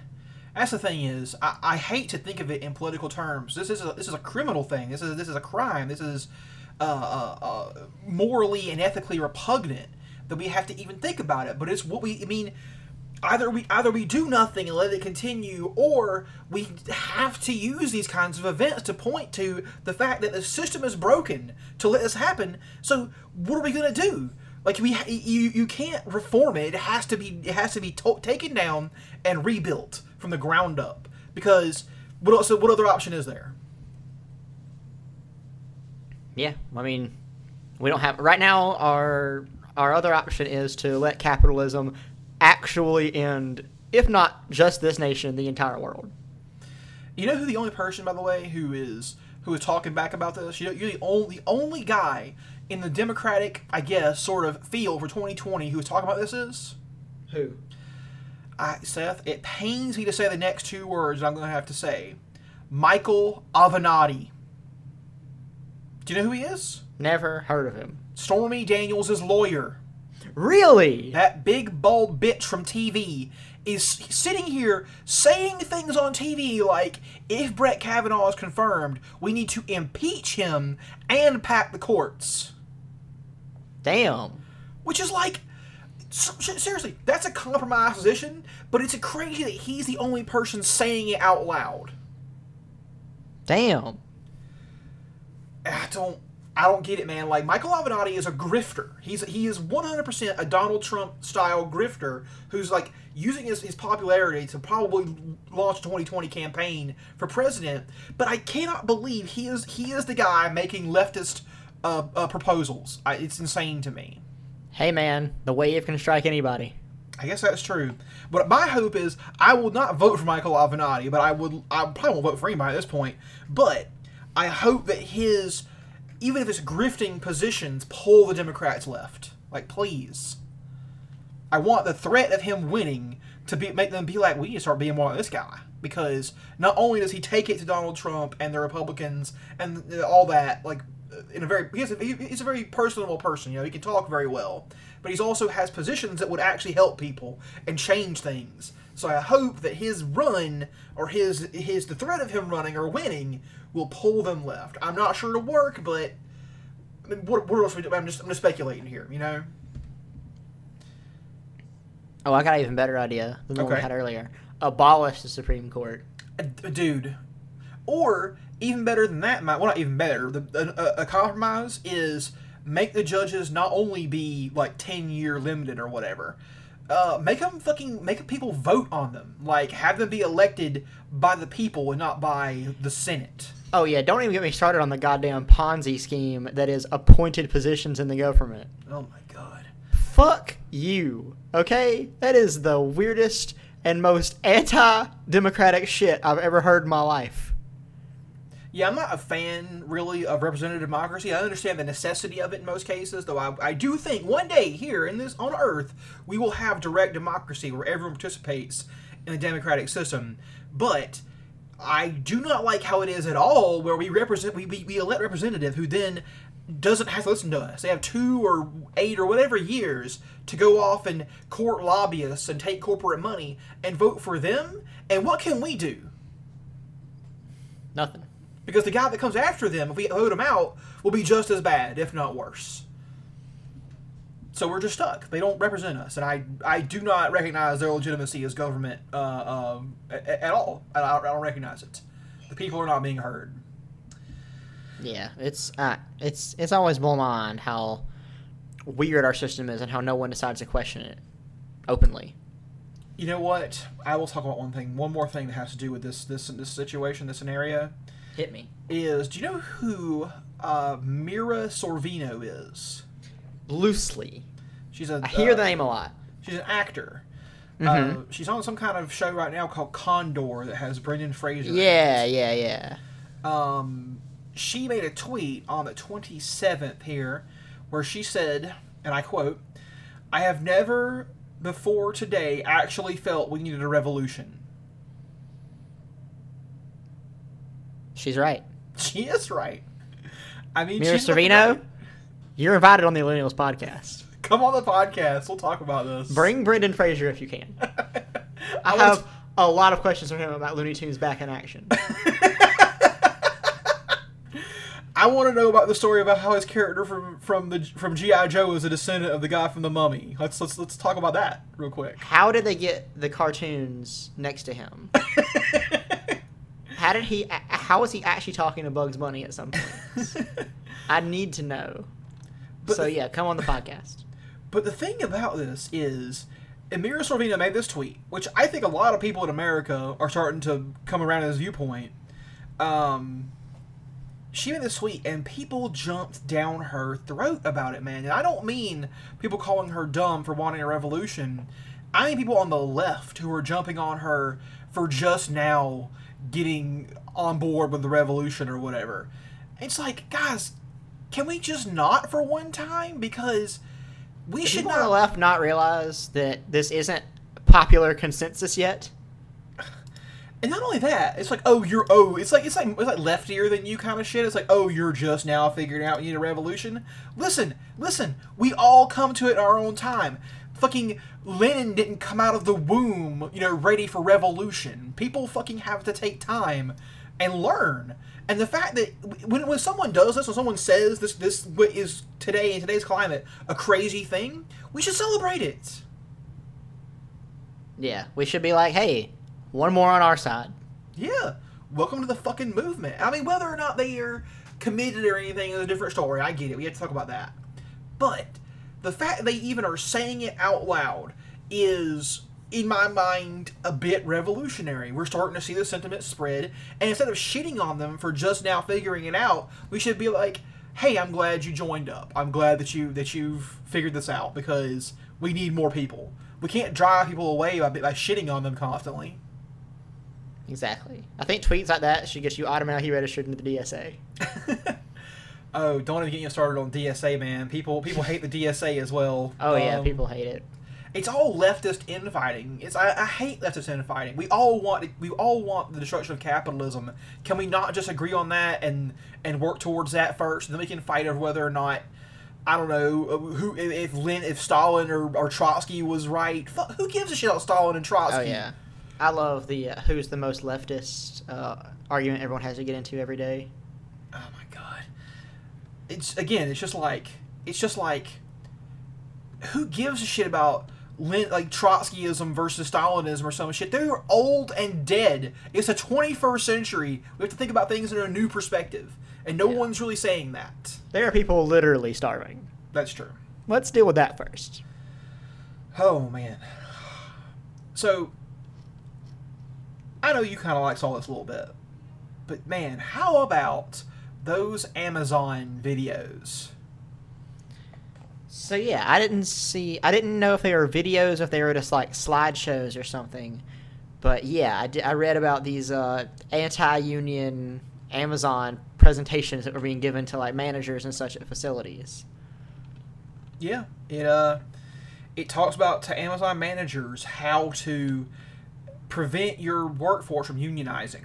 that's the thing is I, I hate to think of it in political terms. This is a, this is a criminal thing. This is this is a crime. This is uh, uh, uh, morally and ethically repugnant that we have to even think about it. But it's what we I mean. Either we either we do nothing and let it continue, or we have to use these kinds of events to point to the fact that the system is broken to let this happen. So what are we gonna do? Like we, you, you can't reform it. It has to be, it has to be to- taken down and rebuilt from the ground up. Because what else? What other option is there?
Yeah, I mean, we don't have right now. Our our other option is to let capitalism actually end, if not just this nation, the entire world.
You know who the only person, by the way, who is who is talking back about this? You know, you're the only the only guy in the Democratic, I guess, sort of field for 2020 who is talking about this is?
Who?
I, Seth, it pains me to say the next two words I'm going to have to say. Michael Avenatti. Do you know who he is?
Never heard of him.
Stormy Daniels' lawyer.
Really?
That big bald bitch from TV is sitting here saying things on TV like, if Brett Kavanaugh is confirmed, we need to impeach him and pack the courts.
Damn.
Which is like, seriously, that's a compromised position, but it's crazy that he's the only person saying it out loud.
Damn.
I don't. I don't get it, man. Like Michael Avenatti is a grifter. He's he is 100% a Donald Trump style grifter who's like using his, his popularity to probably launch a 2020 campaign for president. But I cannot believe he is he is the guy making leftist uh, uh, proposals. I, it's insane to me.
Hey, man, the wave can strike anybody.
I guess that's true. But my hope is I will not vote for Michael Avenatti, but I would I probably won't vote for anybody at this point. But I hope that his even if it's grifting positions, pull the Democrats left. Like, please. I want the threat of him winning to be make them be like, we need to start being more like this guy. Because not only does he take it to Donald Trump and the Republicans and all that, like, in a very he's a, he's a very personable person. You know, he can talk very well, but he's also has positions that would actually help people and change things. So I hope that his run or his his the threat of him running or winning will pull them left. I'm not sure it'll work, but I mean, what, what else we do? I'm just I'm just speculating here. You know.
Oh, I got an even better idea than the okay. one we had earlier. Abolish the Supreme Court.
Uh, dude. Or even better than that, well, not even better. The a, a, compromise is make the judges not only be like ten year limited or whatever. Uh, make them fucking make people vote on them. Like have them be elected by the people and not by the Senate.
Oh yeah, don't even get me started on the goddamn Ponzi scheme that is appointed positions in the government.
Oh my god.
Fuck you. Okay? That is the weirdest and most anti-democratic shit I've ever heard in my life.
Yeah, I'm not a fan really of representative democracy. I understand the necessity of it in most cases, though I, I do think one day here in this on Earth we will have direct democracy where everyone participates in the democratic system. But I do not like how it is at all where we represent we, we, we elect representative who then doesn't have to listen to us. They have two or eight or whatever years to go off and court lobbyists and take corporate money and vote for them. And what can we do?
Nothing.
Because the guy that comes after them, if we vote him out, will be just as bad, if not worse. So we're just stuck. They don't represent us, and I I do not recognize their legitimacy as government uh, um, a- at all. I don't, I don't recognize it. The people are not being heard.
Yeah, it's uh, it's it's always blown my mind how weird our system is and how no one decides to question it openly.
You know what? I will talk about one thing. One more thing that has to do with this this this situation, this scenario
Hit me
is. Do you know who uh, Mira Sorvino is?
loosely.
She's a.
I hear
uh,
the name a lot.
She's an actor.
Mhm.
Uh, she's on some kind of show right now called Condor that has Brendan Fraser.
Yeah, yeah, yeah.
um, she made a tweet on the 27th here where she said, and I quote, I have never before today actually felt we needed a revolution.
She's right.
She is right. I mean,
Mira Sorvino,
right.
you're invited on the Millennials podcast.
come on the podcast. We'll talk about this.
Bring Brendan Fraser if you can. I
wanna
have a lot of questions for him about Looney Tunes back in action.
I want to know about the story about how his character from from the from GI Joe is a descendant of the guy from the Mummy. Let's let's let's talk about that real quick.
How did they get the cartoons next to him? How did he? How was he actually talking to Bugs Bunny at some point? I need to know.
But
so
the-
yeah, come on the podcast.
But the thing about this is, Emira Sorvino made this tweet, which I think a lot of people in America are starting to come around his viewpoint. Um, she made this tweet, and people jumped down her throat about it, man. And I don't mean people calling her dumb for wanting a revolution. I mean people on the left who are jumping on her for just now getting on board with the revolution or whatever. It's like, guys, can we just not for one time? Because we
Should
should
people on the
not.
left not realize that this isn't popular consensus yet?
And not only that, it's like, oh, you're oh, it's like it's like it's like leftier than you kind of shit. It's like, oh, you're just now figuring out you need a revolution. Listen, listen, we all come to it in our own time. Fucking Lenin didn't come out of the womb, you know, ready for revolution. People fucking have to take time and learn. And the fact that when, when someone does this, when someone says this, this what is today in today's climate a crazy thing, we should celebrate it.
Yeah, we should be like, hey, one more on our side.
Yeah. Welcome to the fucking movement. I mean, whether or not they are committed or anything is a different story. I get it. We have to talk about that. But the fact they even are saying it out loud is, in my mind, a bit revolutionary. We're starting to see the sentiment spread, and instead of shitting on them for just now figuring it out, we should be like, "Hey, I'm glad you joined up. I'm glad that you that you've figured this out because we need more people. We can't drive people away by, by shitting on them constantly."
Exactly. I think tweets like that should get you automatically registered into the DSA.
oh, don't even get you started on DSA, man. People people hate the DSA as well.
Oh yeah,
Um,
people hate it.
It's all leftist infighting. It's I, I hate leftist infighting. We all want we all want the destruction of capitalism. Can we not just agree on that and and work towards that first, and then we can fight over whether or not I don't know uh, who if Lin if Stalin or, or Trotsky was right. Fuck, who gives a shit about Stalin and Trotsky?
Oh yeah, I love the uh, who's the most leftist uh, argument everyone has to get into every day.
Oh. It's again, it's just like it's just like who gives a shit about Lin, like Trotskyism versus Stalinism or some shit? They're old and dead. It's the 21st century. We have to think about things in a new perspective, and no
Yeah.
one's really saying that.
There are people literally starving.
That's true.
Let's deal with that first.
Oh man. So I know you kind of like saw this a little bit, but man, how about those Amazon videos?
So yeah, I didn't see. I didn't know if they were videos, if they were just like slideshows or something. But yeah, I, did, I read about these uh, anti-union Amazon presentations that were being given to like managers and such at facilities.
Yeah, it uh, it talks about to Amazon managers how to prevent your workforce from unionizing.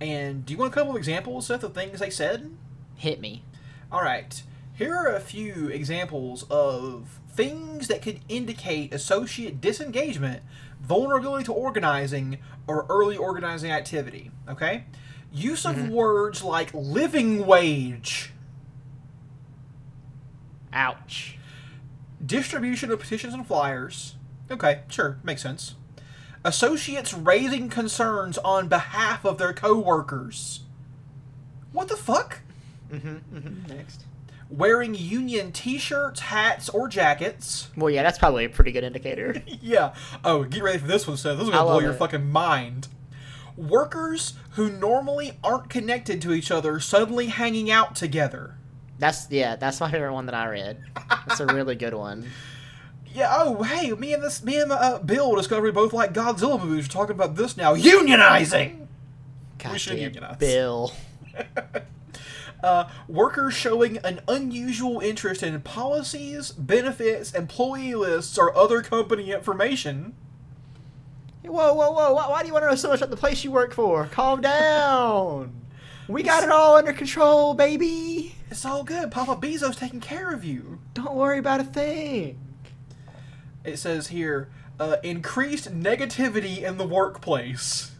And do you want a couple of examples, Seth, of things they said?
Hit me.
All right, here are a few examples of things that could indicate associate disengagement, vulnerability to organizing, or early organizing activity. Okay, use of mm-hmm. words like living wage.
Ouch.
distribution of petitions and flyers. Okay, sure, makes sense. Associates raising concerns on behalf of their coworkers. What the fuck?
Mm-hmm, mm-hmm. Next.
Wearing union T-shirts, hats, or jackets.
Well, yeah, that's probably a pretty good indicator.
yeah. Oh, get ready for this one, Seth. This is
I
gonna blow your
it.
fucking mind. Workers who normally aren't connected to each other suddenly hanging out together.
That's yeah, that's my favorite one that I read. That's a really good one.
Yeah. Oh, hey, me and this, me and uh, Bill discovered we both like Godzilla movies. We're talking about this now. Unionizing.
God
should unionize.
Bill.
Uh, workers showing an unusual interest in policies, benefits, employee lists, or other company information.
Whoa, whoa, whoa! Why, why do you want to know so much about the place you work for? Calm down. We got it all under control, baby.
It's all good. Papa Bezos taking care of you.
Don't worry about a thing.
It says here, uh, increased negativity in the workplace.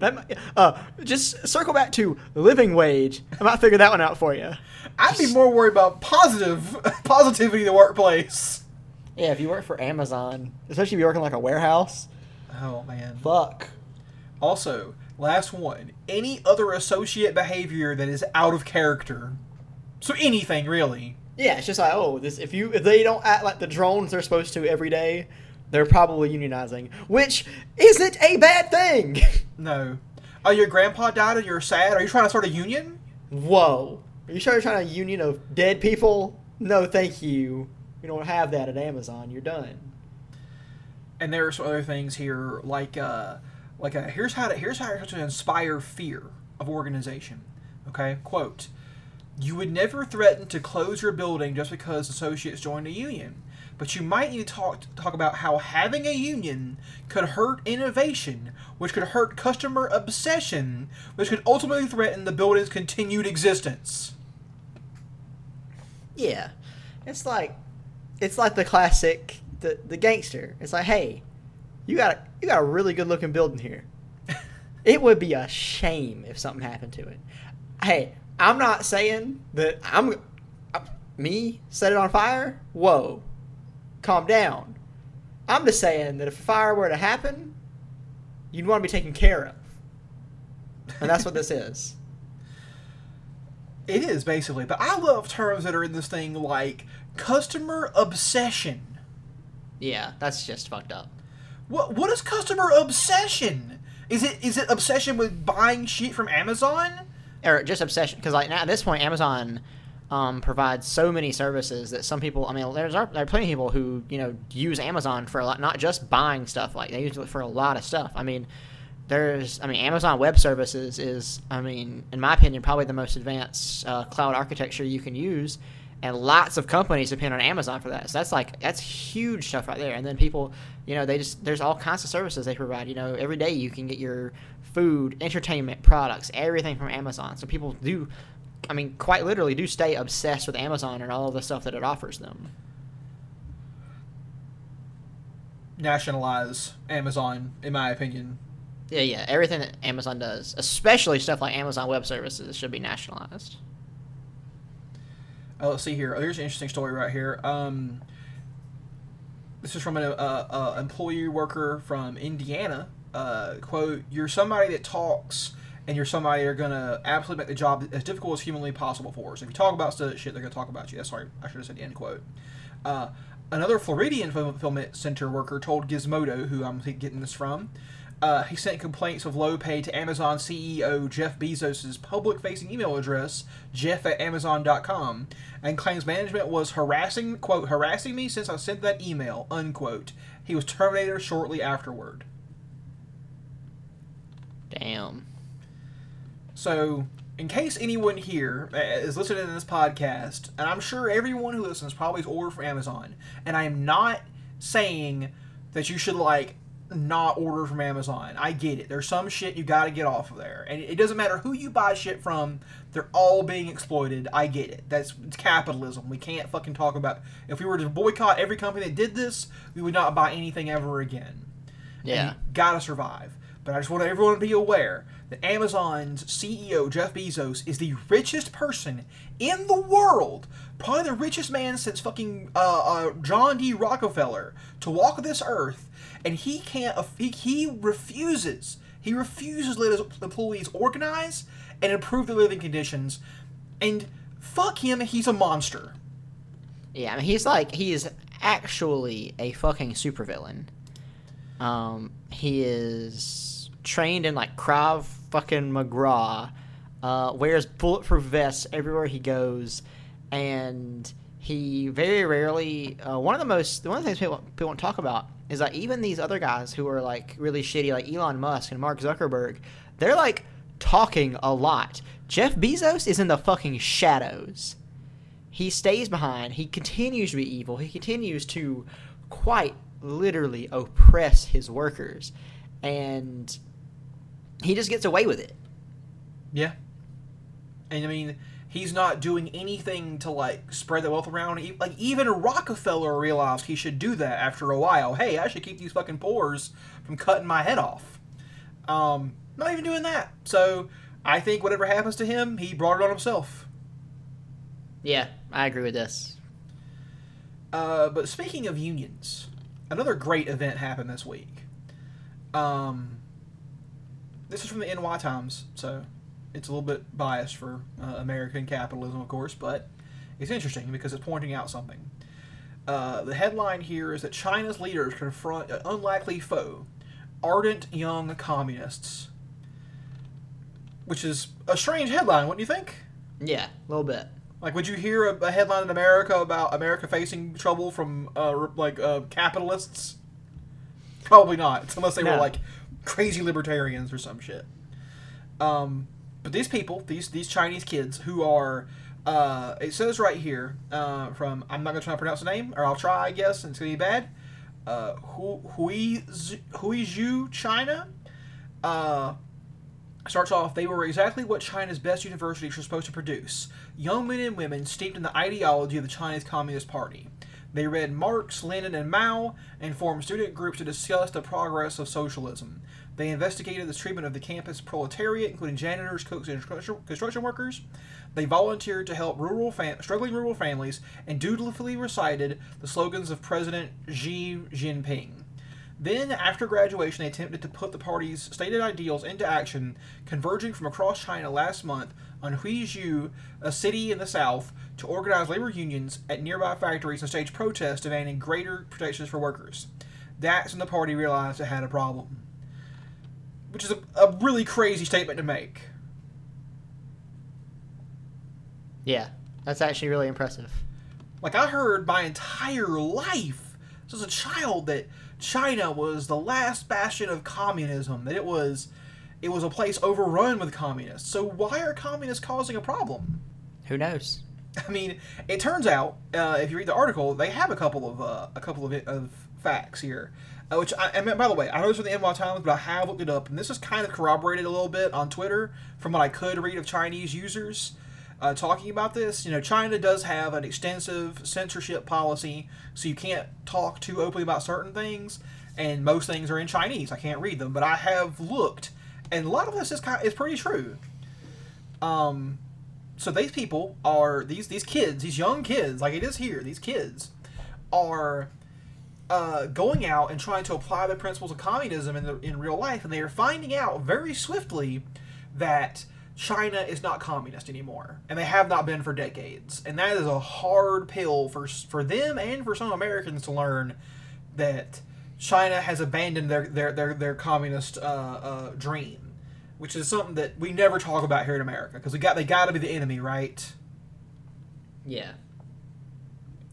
That might, uh, just circle back to living wage. I might figure that one out for you.
I'd be more worried about positive positivity in the workplace.
Yeah, if you work for Amazon, especially if you work in like a warehouse,
Oh man.
fuck.
Also, last one. Any other associate behavior that is out of character. So anything really.
Yeah, it's just like, oh, this if you if they don't act like the drones they're supposed to every day, they're probably unionizing, which isn't a bad thing.
No. Oh, your grandpa died and you're sad? Are you trying to start a union?
Whoa, are you sure you're trying to union of dead people? No, thank you. We don't have that at Amazon. You're done.
And there are some other things here, like uh, like uh, here's how to here's how to inspire fear of organization. Okay, quote: You would never threaten to close your building just because associates joined a union, but you might need to talk talk about how having a union could hurt innovation, which could hurt customer obsession, which could ultimately threaten the building's continued existence.
Yeah, it's like it's like the classic the the gangster. It's like, hey, you got a, you got a really good looking building here. it would be a shame if something happened to it. Hey, I'm not saying that I'm me set it on fire. Whoa, calm down. I'm just saying that if a fire were to happen, you'd want to be taken care of, and that's what this is.
It is basically, but I love terms that are in this thing like customer obsession.
Yeah, that's just fucked up.
What what is customer obsession? Is it is it obsession with buying shit from Amazon?
Or just obsession because like now at this point amazon um, provides so many services that some people i mean there's there are plenty of people who you know use amazon for a lot not just buying stuff like they use it for a lot of stuff. I mean there's i mean amazon web services is i mean in my opinion probably the most advanced uh, cloud architecture you can use and lots of companies depend on amazon for that. So that's like that's huge stuff right there. And then people you know they just there's all kinds of services they provide. You know every day you can get your food entertainment products everything from amazon. So people do i mean quite literally do stay obsessed with amazon and all of the stuff that it offers them.
Nationalize Amazon, in my opinion.
yeah yeah. Everything that amazon does especially stuff like amazon web services should be nationalized
Oh, let's see here. Oh, here's an interesting story right here. Um, this is from an uh, uh, employee worker from Indiana. Uh, quote: You're somebody that talks, and you're somebody that are gonna absolutely make the job as difficult as humanly possible for us. If you talk about shit, they're gonna talk about you. That's sorry, I should have said end quote. Uh, another Floridian fulfillment center worker told Gizmodo, who I'm getting this from, uh, he sent complaints of low pay to Amazon CEO Jeff Bezos' public facing email address, jeff at amazon.com, and claims management was harassing, quote, harassing me since I sent that email, unquote. He was terminated shortly afterward.
damn
So, in case anyone here uh, listening to this podcast, and I'm sure everyone who listens probably is ordered from Amazon, and I am not saying that you should like not order from Amazon. I get it. There's some shit you got to get off of there, and it doesn't matter who you buy shit from. They're all being exploited. I get it. That's it's capitalism. We can't fucking talk about. If we were to boycott every company that did this, we would not buy anything ever again.
yeah
gotta survive. but I just want everyone to be aware that Amazon's CEO Jeff Bezos is the richest person in the world, probably the richest man since fucking uh, uh, John D. Rockefeller, to walk this earth, and he can't. He, he refuses. He refuses to let his employees organize and improve their living conditions, and fuck him. He's a monster.
Yeah, I mean, he's like he is actually a fucking supervillain. Um, he is trained in like Krav fucking Maga, uh, wears bulletproof vests everywhere he goes, and he very rarely. Uh, one of the most one of the things people people don't talk about is that even these other guys who are like really shitty, like Elon Musk and Mark Zuckerberg, they're like talking a lot. Jeff Bezos is in the fucking shadows. He stays behind. He continues to be evil. He continues to quite literally oppress his workers. And he just gets away with it.
Yeah. And I mean, he's not doing anything to like spread the wealth around. Like even Rockefeller realized he should do that after a while. Hey, I should keep these fucking pores from cutting my head off. Um, not even doing that. So I think whatever happens to him, he brought it on himself.
Yeah, I agree with this.
Uh, but speaking of unions, another great event happened this week. Um, this is from the NY Times, so it's a little bit biased for uh, American capitalism, of course, but it's interesting because it's pointing out something. Uh, the headline here is that China's leaders confront an unlikely foe, ardent young communists. Which is a strange headline, wouldn't you think?
Yeah, a little bit.
Like, would you hear a, a headline in America about America facing trouble from uh, like uh, capitalists? Probably not, unless they
No.
were like crazy libertarians or some shit. Um, but these people, these these Chinese kids who are, uh, it says right here uh, from I'm not gonna try to pronounce the name, or I'll try, I guess, and it's gonna be bad. Uh, Hu Hui Huizhou, China. Uh, starts off, they were exactly what China's best universities were supposed to produce young men and women steeped in the ideology of the Chinese Communist Party. They read Marx, Lenin, and Mao and formed student groups to discuss the progress of socialism. They investigated the treatment of the campus proletariat, including janitors, cooks, and construction- workers. They volunteered to help rural fam- struggling rural families and dutifully recited the slogans of President Xi Jinping. Then, after graduation, they attempted to put the party's stated ideals into action, converging from across China last month on Huizhou, a city in the south, to organize labor unions at nearby factories and stage protests demanding greater protections for workers. That's when the party realized it had a problem. Which is a, a really crazy statement to make.
Yeah, that's actually really impressive.
Like, I heard my entire life, as a child, that China was the last bastion of communism, that it was. It was a place overrun with communists. So why are communists causing a problem?
Who knows?
I mean, it turns out uh, if you read the article, they have a couple of uh, a couple of, of facts here. Uh, which I and by the way, I know this from the NY Times, but I have looked it up, and this is kind of corroborated a little bit on Twitter from what I could read of Chinese users uh, talking about this. You know, China does have an extensive censorship policy, so you can't talk too openly about certain things, and most things are in Chinese. I can't read them, but I have looked, and a lot of this is kind is pretty true. Um, so these people are these these kids, these young kids, like it is here. These kids are uh, going out and trying to apply the principles of communism in the in real life, and they are finding out very swiftly that China is not communist anymore, and they have not been for decades. And that is a hard pill for for them and for some Americans to learn that China has abandoned their their their, their communist uh, uh, dream, which is something that we never talk about here in America because we got they got to be the enemy, right?
Yeah.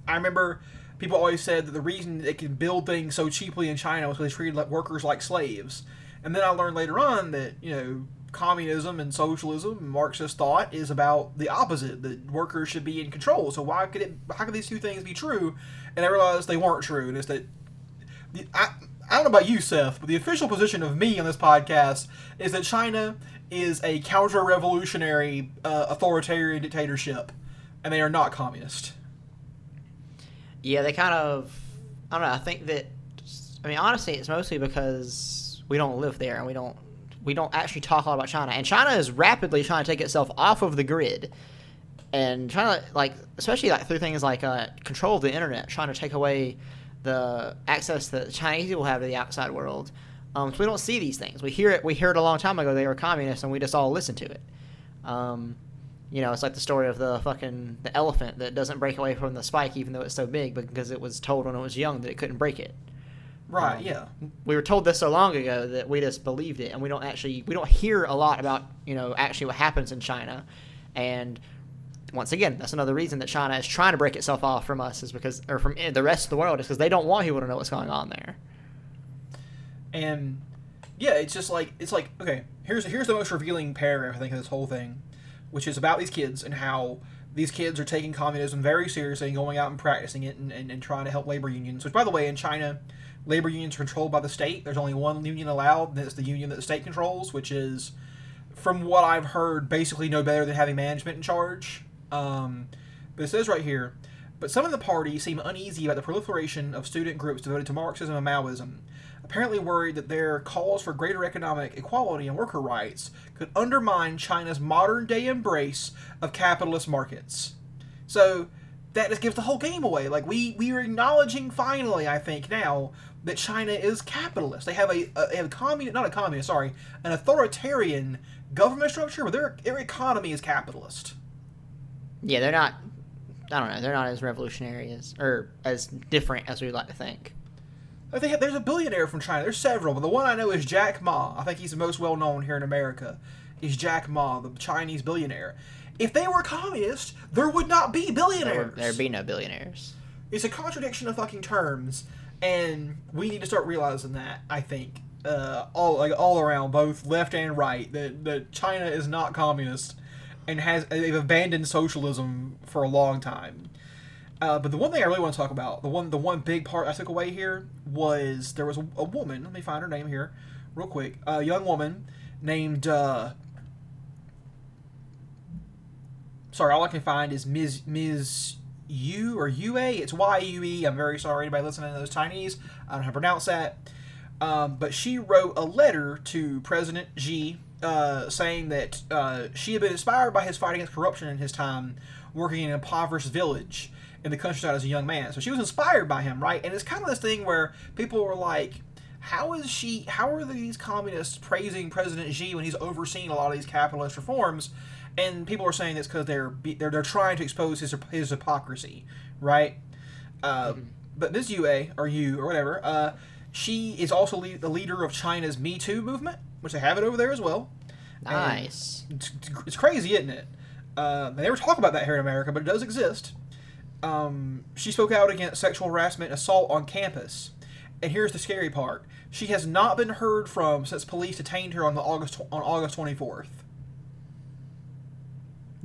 I remember people always said that the reason they could build things so cheaply in China was because they treated workers like slaves. And then I learned later on that you know communism and socialism, Marxist thought is about the opposite that workers should be in control. So why could it? How could these two things be true? And I realized they weren't true, and it's that I, I don't know about you, Seth, but the official position of me on this podcast is that China is a counter-revolutionary, uh, authoritarian dictatorship, and they are not communist.
Yeah, they kind of. I don't know. I think that. I mean, honestly, it's mostly because we don't live there and we don't we don't actually talk a lot about China. And China is rapidly trying to take itself off of the grid and trying to like especially like through things like uh, control of the internet, trying to take away the access that Chinese people have to the outside world. Um, so we don't see these things. We hear it. We heard a long time ago they were communists, and we just all listen to it. Um, you know, it's like the story of the fucking the elephant that doesn't break away from the spike, even though it's so big, because it was told when it was young that it couldn't break it.
Right.
Um,
yeah.
We were told this so long ago that we just believed it, and we don't actually we don't hear a lot about you know actually what happens in China, and once again, that's another reason that China is trying to break itself off from us is because or from the rest of the world is because they don't want people to know what's going on there.
and yeah, it's just like it's like okay, here's here's the most revealing paragraph I think of this whole thing, which is about these kids and how these kids are taking communism very seriously and going out and practicing it and, and, and trying to help labor unions. Which, by the way, in China, labor unions are controlled by the state. There's only one union allowed, and it's the union that the state controls, which is, from what I've heard, basically no better than having management in charge. Um, but it says right here, but some of the party seem uneasy about the proliferation of student groups devoted to Marxism and Maoism, apparently worried that their calls for greater economic equality and worker rights could undermine China's modern day embrace of capitalist markets. So that just gives the whole game away. Like we we are acknowledging finally, I think now that China is capitalist. They have a, a a communist, not a communist, sorry, an authoritarian government structure, but their their economy is capitalist.
Yeah, they're not. I don't know. They're not as revolutionary as or as different as we'd like to think.
There's a billionaire from China. There's several, but the one I know is Jack Ma. I think he's the most well known here in America. Is Jack Ma, the Chinese billionaire. If they were communist, there would not be billionaires.
there'd be no billionaires.
It's a contradiction of fucking terms, and we need to start realizing that. I think uh, all like all around, both left and right, that that China is not communist, and has they've abandoned socialism for a long time. Uh, but the one thing I really want to talk about, the one the one big part I took away here was there was a, a woman. Let me find her name here, real quick. A young woman named. Uh, sorry, all I can find is Ms. Ms. U or UA. It's Y U E. I'm very sorry anybody listening to those Chinese. I don't know how to pronounce that. Um, but she wrote a letter to President Xi uh, saying that uh, she had been inspired by his fight against corruption in his time working in an impoverished village in the countryside as a young man. So she was inspired by him, right? And it's kind of this thing where people were like, how is she, how are these communists praising President Xi when he's overseeing a lot of these capitalist reforms? And people are saying it's because they're, they're they're trying to expose his his hypocrisy, right? Uh, But Ms. Yue or you or whatever, uh, she is also the leader of China's Me Too movement, which they have it over there as well.
Nice.
It's, it's crazy, isn't it? Uh, they never talk about that here in America, but it does exist. Um, she spoke out against sexual harassment and assault on campus. And here's the scary part: she has not been heard from since police detained her on the August on August 24th.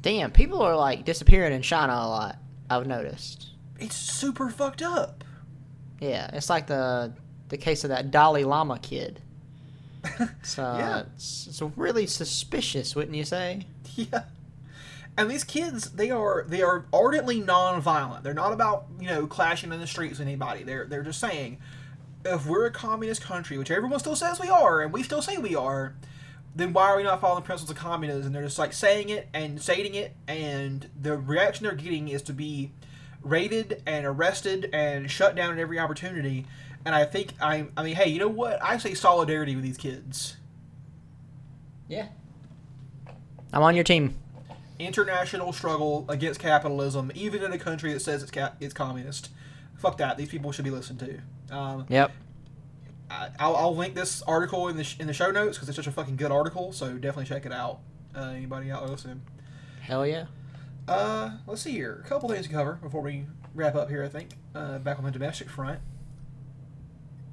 Damn, people are like disappearing in China a lot. I've noticed.
It's super fucked up.
Yeah, it's like the the case of that Dalai Lama kid. Uh,
Yeah.
it's, it's really suspicious, wouldn't you say?
Yeah. And these kids, they are they are ardently non-violent. They're not about you know clashing in the streets with anybody. They're they're just saying, if we're a communist country, which everyone still says we are, and we still say we are, then why are we not following the principles of communism? And they're just like saying it and stating it, and the reaction they're getting is to be raided and arrested and shut down at every opportunity. And I think I I mean, hey, you know what? I say solidarity with these kids.
Yeah. I'm on your team.
International struggle against capitalism, even in a country that says it's ca- it's communist. Fuck that. These people should be listened to. Um,
Yep.
I, I'll, I'll link this article in the sh- in the show notes because it's such a fucking good article. So definitely check it out. Uh, anybody out there listening?
Hell yeah.
Uh, let's see here. A couple things to cover before we wrap up here. I think uh, back on the domestic front.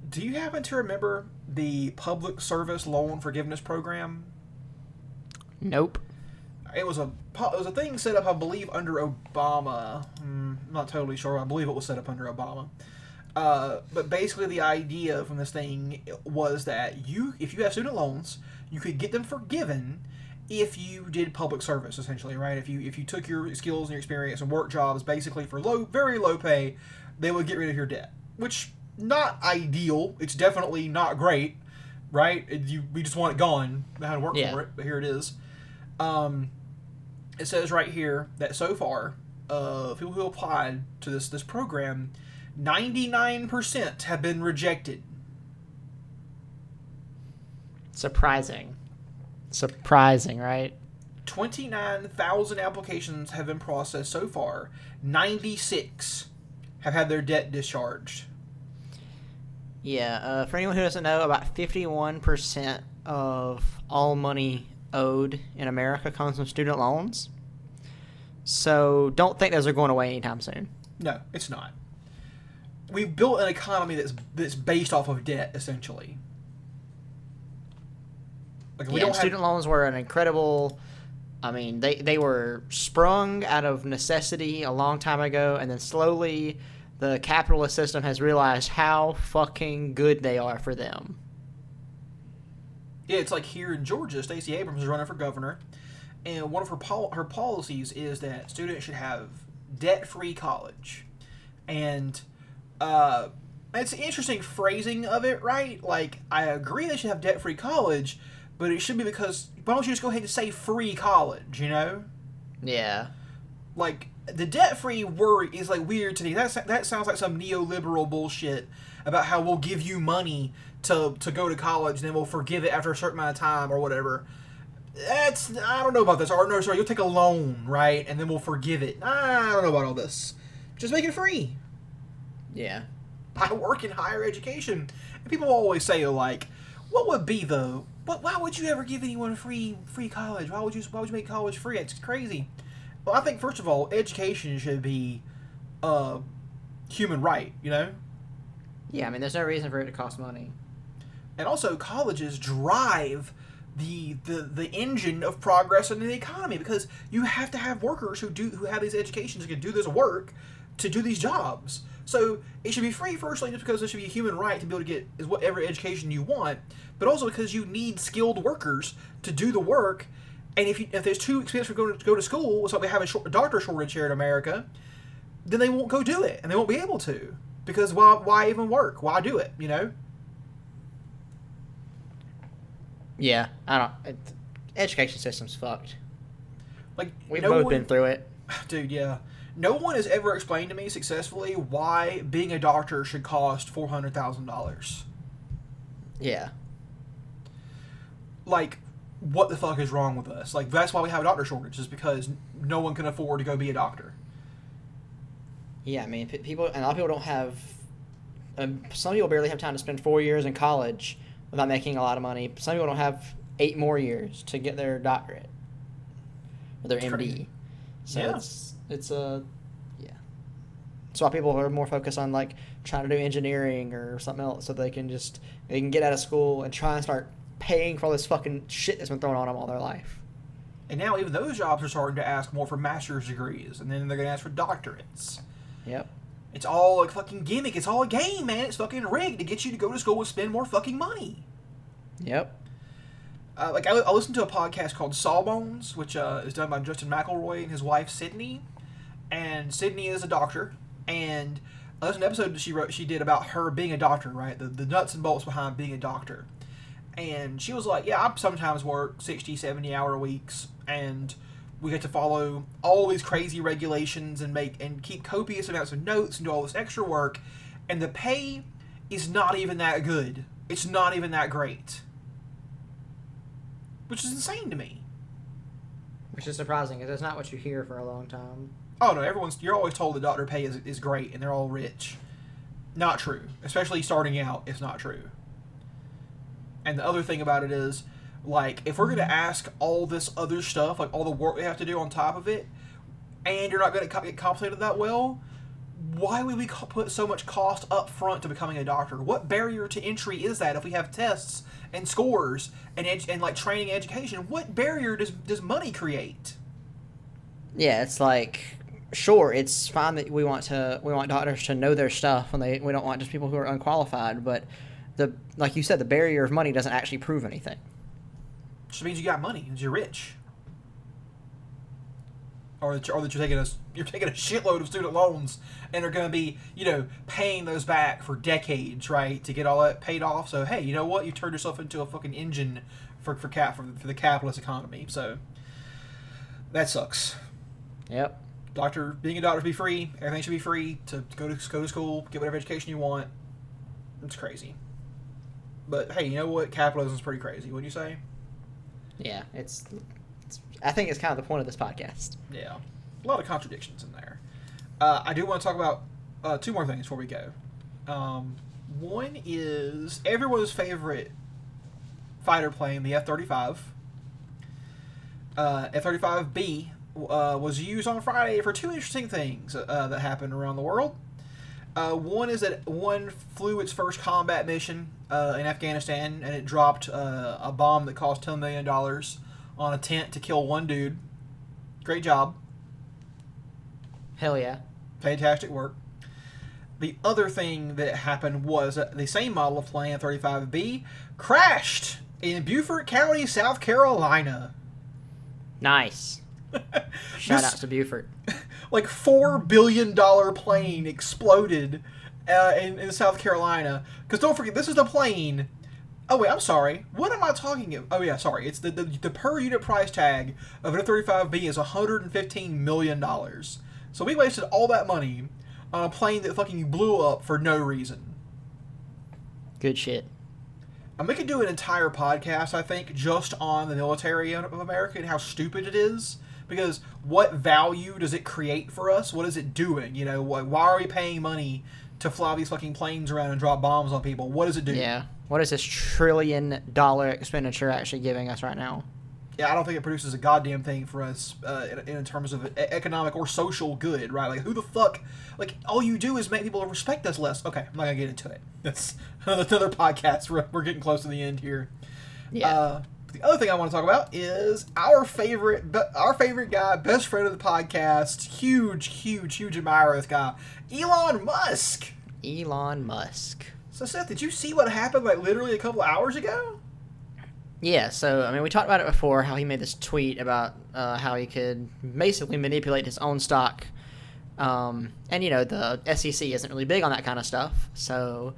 Do you happen to remember the public service loan forgiveness program
Nope.
It was a it was a thing set up, I believe, under Obama. Hmm, I'm not totally sure. I believe it was set up under Obama. Uh, but basically, the idea from this thing was that you, if you have student loans, you could get them forgiven if you did public service, essentially, right? If you if you took your skills and your experience and work jobs basically for low, very low pay, they would get rid of your debt. Which not ideal. It's definitely not great. right? It- you we just want it gone. I had to work
Yeah.
for it, but here it is. Um, it says right here that so far, uh, people who applied to this this program, ninety nine percent have been rejected.
Surprising. Surprising, right?
29,000 applications have been processed so far. 96 have had their debt discharged.
Yeah, uh, for anyone who doesn't know, about 51% of all money owed in America comes from student loans. So don't think those are going away anytime soon.
No, it's not. We've built an economy that's that's based off of debt, essentially. Like we
yeah,
don't have,
student loans were an incredible. I mean, they they were sprung out of necessity a long time ago, and then slowly, the capitalist system has realized how fucking good they are for them.
Yeah, it's like here in Georgia, Stacey Abrams is running for governor, and one of her pol- her policies is that students should have debt free college, and uh, it's an interesting phrasing of it, right? Like I agree they should have debt free college, but it should be because why don't you just go ahead and say free college? You know,
Yeah.
like the debt free word is like weird to me. That that sounds like some neoliberal bullshit about how we'll give you money to to go to college and then we'll forgive it after a certain amount of time or whatever. That's I don't know about this. Or no, sorry, you'll take a loan, right, and then we'll forgive it. I don't know about all this. Just make it free.
Yeah.
I work in higher education, and people always say like, "What would be the what? Why would you ever give anyone free free college? Why would you Why would you make college free? It's crazy." Well, I think first of all, education should be a human right, you know,
Yeah, I mean, there's no reason for it to cost money.
And also colleges drive the the the engine of progress in the economy because you have to have workers who do who have these educations who can do this work to do these jobs. So it should be free, firstly, just because it should be a human right to be able to get is whatever education you want, but also because you need skilled workers to do the work. And if you, if there's too expensive to go to, go to school, it's like we have a, short, a doctor shortage here in America, then they won't go do it, and they won't be able to because why why even work? Why do it? You know.
Yeah, I don't. It, education system's fucked.
Like
We've
no
both
one-
been through it.
Dude, yeah. No one has ever explained to me successfully why being a doctor should cost four hundred thousand dollars.
Yeah.
Like, what the fuck is wrong with us? Like, that's why we have a doctor shortage, is because no one can afford to go be a doctor.
Yeah, I mean, people, and a lot of people don't have. Um, some people barely have time to spend four years in college without making a lot of money. Some people don't have eight more years to get their doctorate or their MD. So
Yeah.
it's it's a yeah. That's why people are more focused on like trying to do engineering or something else, so they can just they can get out of school and try and start paying for all this fucking shit that's been thrown on them all their life.
And now even those jobs are starting to ask more for master's degrees, and then they're gonna ask for doctorates.
Yep.
It's all a fucking gimmick. It's all a game, man. It's fucking rigged to get you to go to school and spend more fucking money.
Yep.
uh, like I, I listened to a podcast called Sawbones, which uh, is done by Justin McElroy and his wife Sydnee, and Sydnee is a doctor, and uh, there's an episode that she wrote she did about her being a doctor, right? The the nuts and bolts behind being a doctor, and she was like, yeah, I sometimes work 60, 70 hour weeks, and we get to follow all these crazy regulations and make and keep copious amounts of notes and do all this extra work, and the pay is not even that good. It's not even that great which is insane to me.
Which is surprising because that's not what you hear for a long time.
Oh no, everyone's you're always told that doctor pay is, is great and they're all rich. Not true. Especially starting out, it's not true. And the other thing about it is, like, if we're gonna ask all this other stuff, like all the work we have to do on top of it, and you're not gonna get compensated that well, why would we put so much cost up front to becoming a doctor? What barrier to entry is that if we have tests and scores and ed- and like training and education? What barrier does does money create?
Yeah, it's like sure, it's fine that we want to we want doctors to know their stuff and they we don't want just people who are unqualified, but the like you said, the barrier of money doesn't actually prove anything.
Just means you got money, means you're rich. or that you're, or that you're taking a you're taking a shitload of student loans and are going to be you know paying those back for decades, right, to get all that paid off. So hey, you know what? You turned yourself into a fucking engine for for cap for, for the capitalist economy. So that sucks.
Yep.
Doctor, being a doctor should be free. Everything should be free to go to go to school, get whatever education you want. It's crazy. But hey, you know what? Capitalism is pretty crazy. Wouldn't you say?
Yeah, it's, it's. I think it's kind of the point of this podcast.
Yeah, a lot of contradictions in there. Uh, I do want to talk about uh, two more things before we go. Um, one is everyone's favorite fighter plane, the F thirty five. F thirty five B uh, was used on Friday for two interesting things uh, that happened around the world. Uh, one is that one flew its first combat mission uh, in Afghanistan, and it dropped uh, a bomb that cost ten million dollars on a tent to kill one dude. Great job,
Hell yeah.
fantastic work. The other thing that happened was the same model of plane, 35B, crashed in Beaufort County, South Carolina.
Nice. Shout
This-
out to Beaufort.
Like four billion dollar plane exploded uh, in, in South Carolina. Because don't forget, this is the plane. Oh wait, I'm sorry. What am I talking about? Oh yeah, sorry. It's the the, the per unit price tag of an F-35B is 115 million dollars. So we wasted all that money on a plane that fucking blew up for no reason.
Good shit.
And we could do an entire podcast, I think, just on the military of America and how stupid it is. Because what value does it create for us? What is it doing? You know, why, why are we paying money to fly these fucking planes around and drop bombs on people? What does it do?
Yeah. What is this trillion dollar expenditure actually giving us right now?
Yeah, I don't think it produces a goddamn thing for us uh, in, in terms of economic or social good, right? Like, who the fuck? Like, all you do is make people respect us less. Okay, I'm not gonna get into it. That's another podcast. We're, we're getting close to the end here.
Yeah.
Uh, the other thing I want to talk about is our favorite, our favorite guy, best friend of the podcast, huge, huge, huge admirer of this guy, Elon Musk.
Elon Musk.
So, Seth, did you see what happened like literally a couple hours ago?
Yeah, so I mean, we talked about it before. How he made this tweet about uh, how he could basically manipulate his own stock, um, and you know the SEC isn't really big on that kind of stuff. So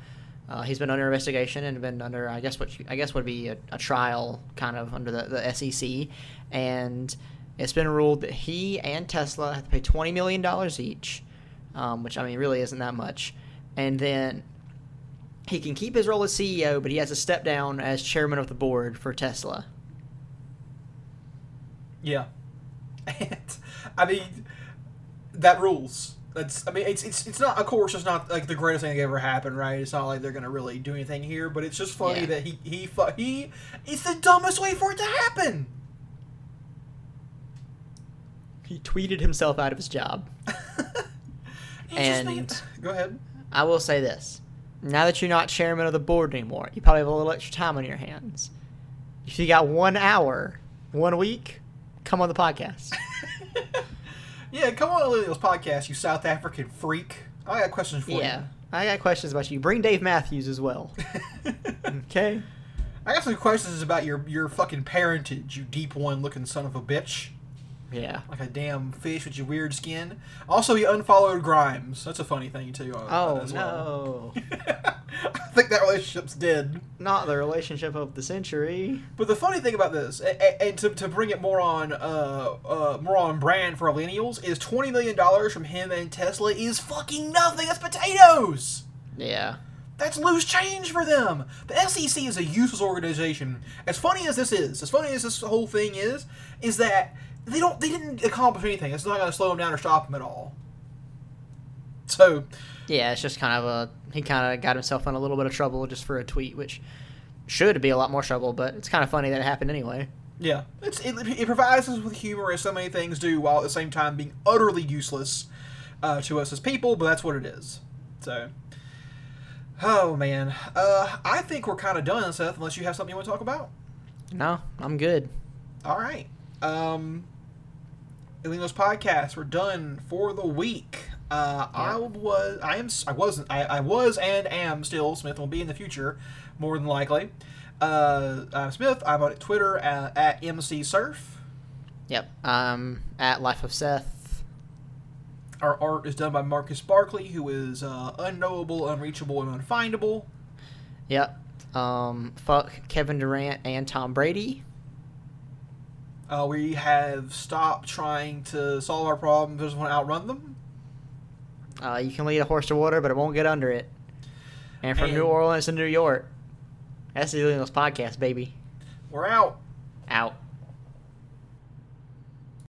uh, he's been under investigation and been under, I guess, what you, I guess would be a, a trial, kind of under the, the SEC, and it's been ruled that he and Tesla have to pay twenty million dollars each, um, which I mean really isn't that much, and then he can keep his role as CEO, but he has to step down as chairman of the board for Tesla.
Yeah. And, I mean, that rules. That's. I mean, it's it's it's not. Of course, it's not like the greatest thing that ever happened, right? It's not like they're gonna really do anything here, but it's just funny
Yeah.
that he he fu- he. It's the dumbest way for it to happen.
He tweeted himself out of his job.
He just made-
And-
go ahead.
I will say this. Now that you're not chairman of the board anymore, you probably have a little extra time on your hands. If you got one hour, one week, come on the podcast.
yeah, come on, Lilios podcast, you South African freak. I got questions for you.
yeah. I got questions about you. Bring Dave Matthews as well. Okay?
I got some questions about your your fucking parentage, you deep one looking son of a bitch.
Yeah.
Like a damn fish with your weird skin. Also, he unfollowed Grimes. That's a funny thing too. uh,
Oh,
as well.
no.
I think that relationship's dead.
Not the relationship of the century.
But the funny thing about this, a- a- and to, to bring it more on uh, uh, more on brand for millennials, is twenty million dollars from him and Tesla is fucking nothing. That's potatoes.
Yeah.
That's loose change for them. The SEC is a useless organization. As funny as this is, as funny as this whole thing is, is that they don't they didn't accomplish anything. It's not going to slow him down or stop him at all. So
Yeah, it's just kind of a he kind of got himself in a little bit of trouble just for a tweet, which should be a lot more trouble, but it's kind of funny that it happened anyway.
Yeah, it's it, it provides us with humor as so many things do, while at the same time being utterly useless uh, to us as people. But that's what it is. So, oh man, uh, I think we're kind of done, Seth. Unless you have something you want to talk about.
No, I'm good.
All right, um, Elino's podcast. We're done for the week. Uh, I was, I am, I wasn't, I, I was and am still Smith. Will be in the future, more than likely. Uh, I'm Smith. I'm on Twitter at, at MC Surf.
Yep. Um, at Life of Seth.
Our art is done by Marcus Barkley, who is uh, unknowable, unreachable, and unfindable.
Yep. Um, fuck Kevin Durant and Tom Brady.
Uh, we have stopped trying to solve our problems, just want to outrun them.
Uh, you can lead a horse to water, but it won't get under it. And from
And-
New Orleans to New York, that's the Illegal's podcast, baby.
We're out.
Out.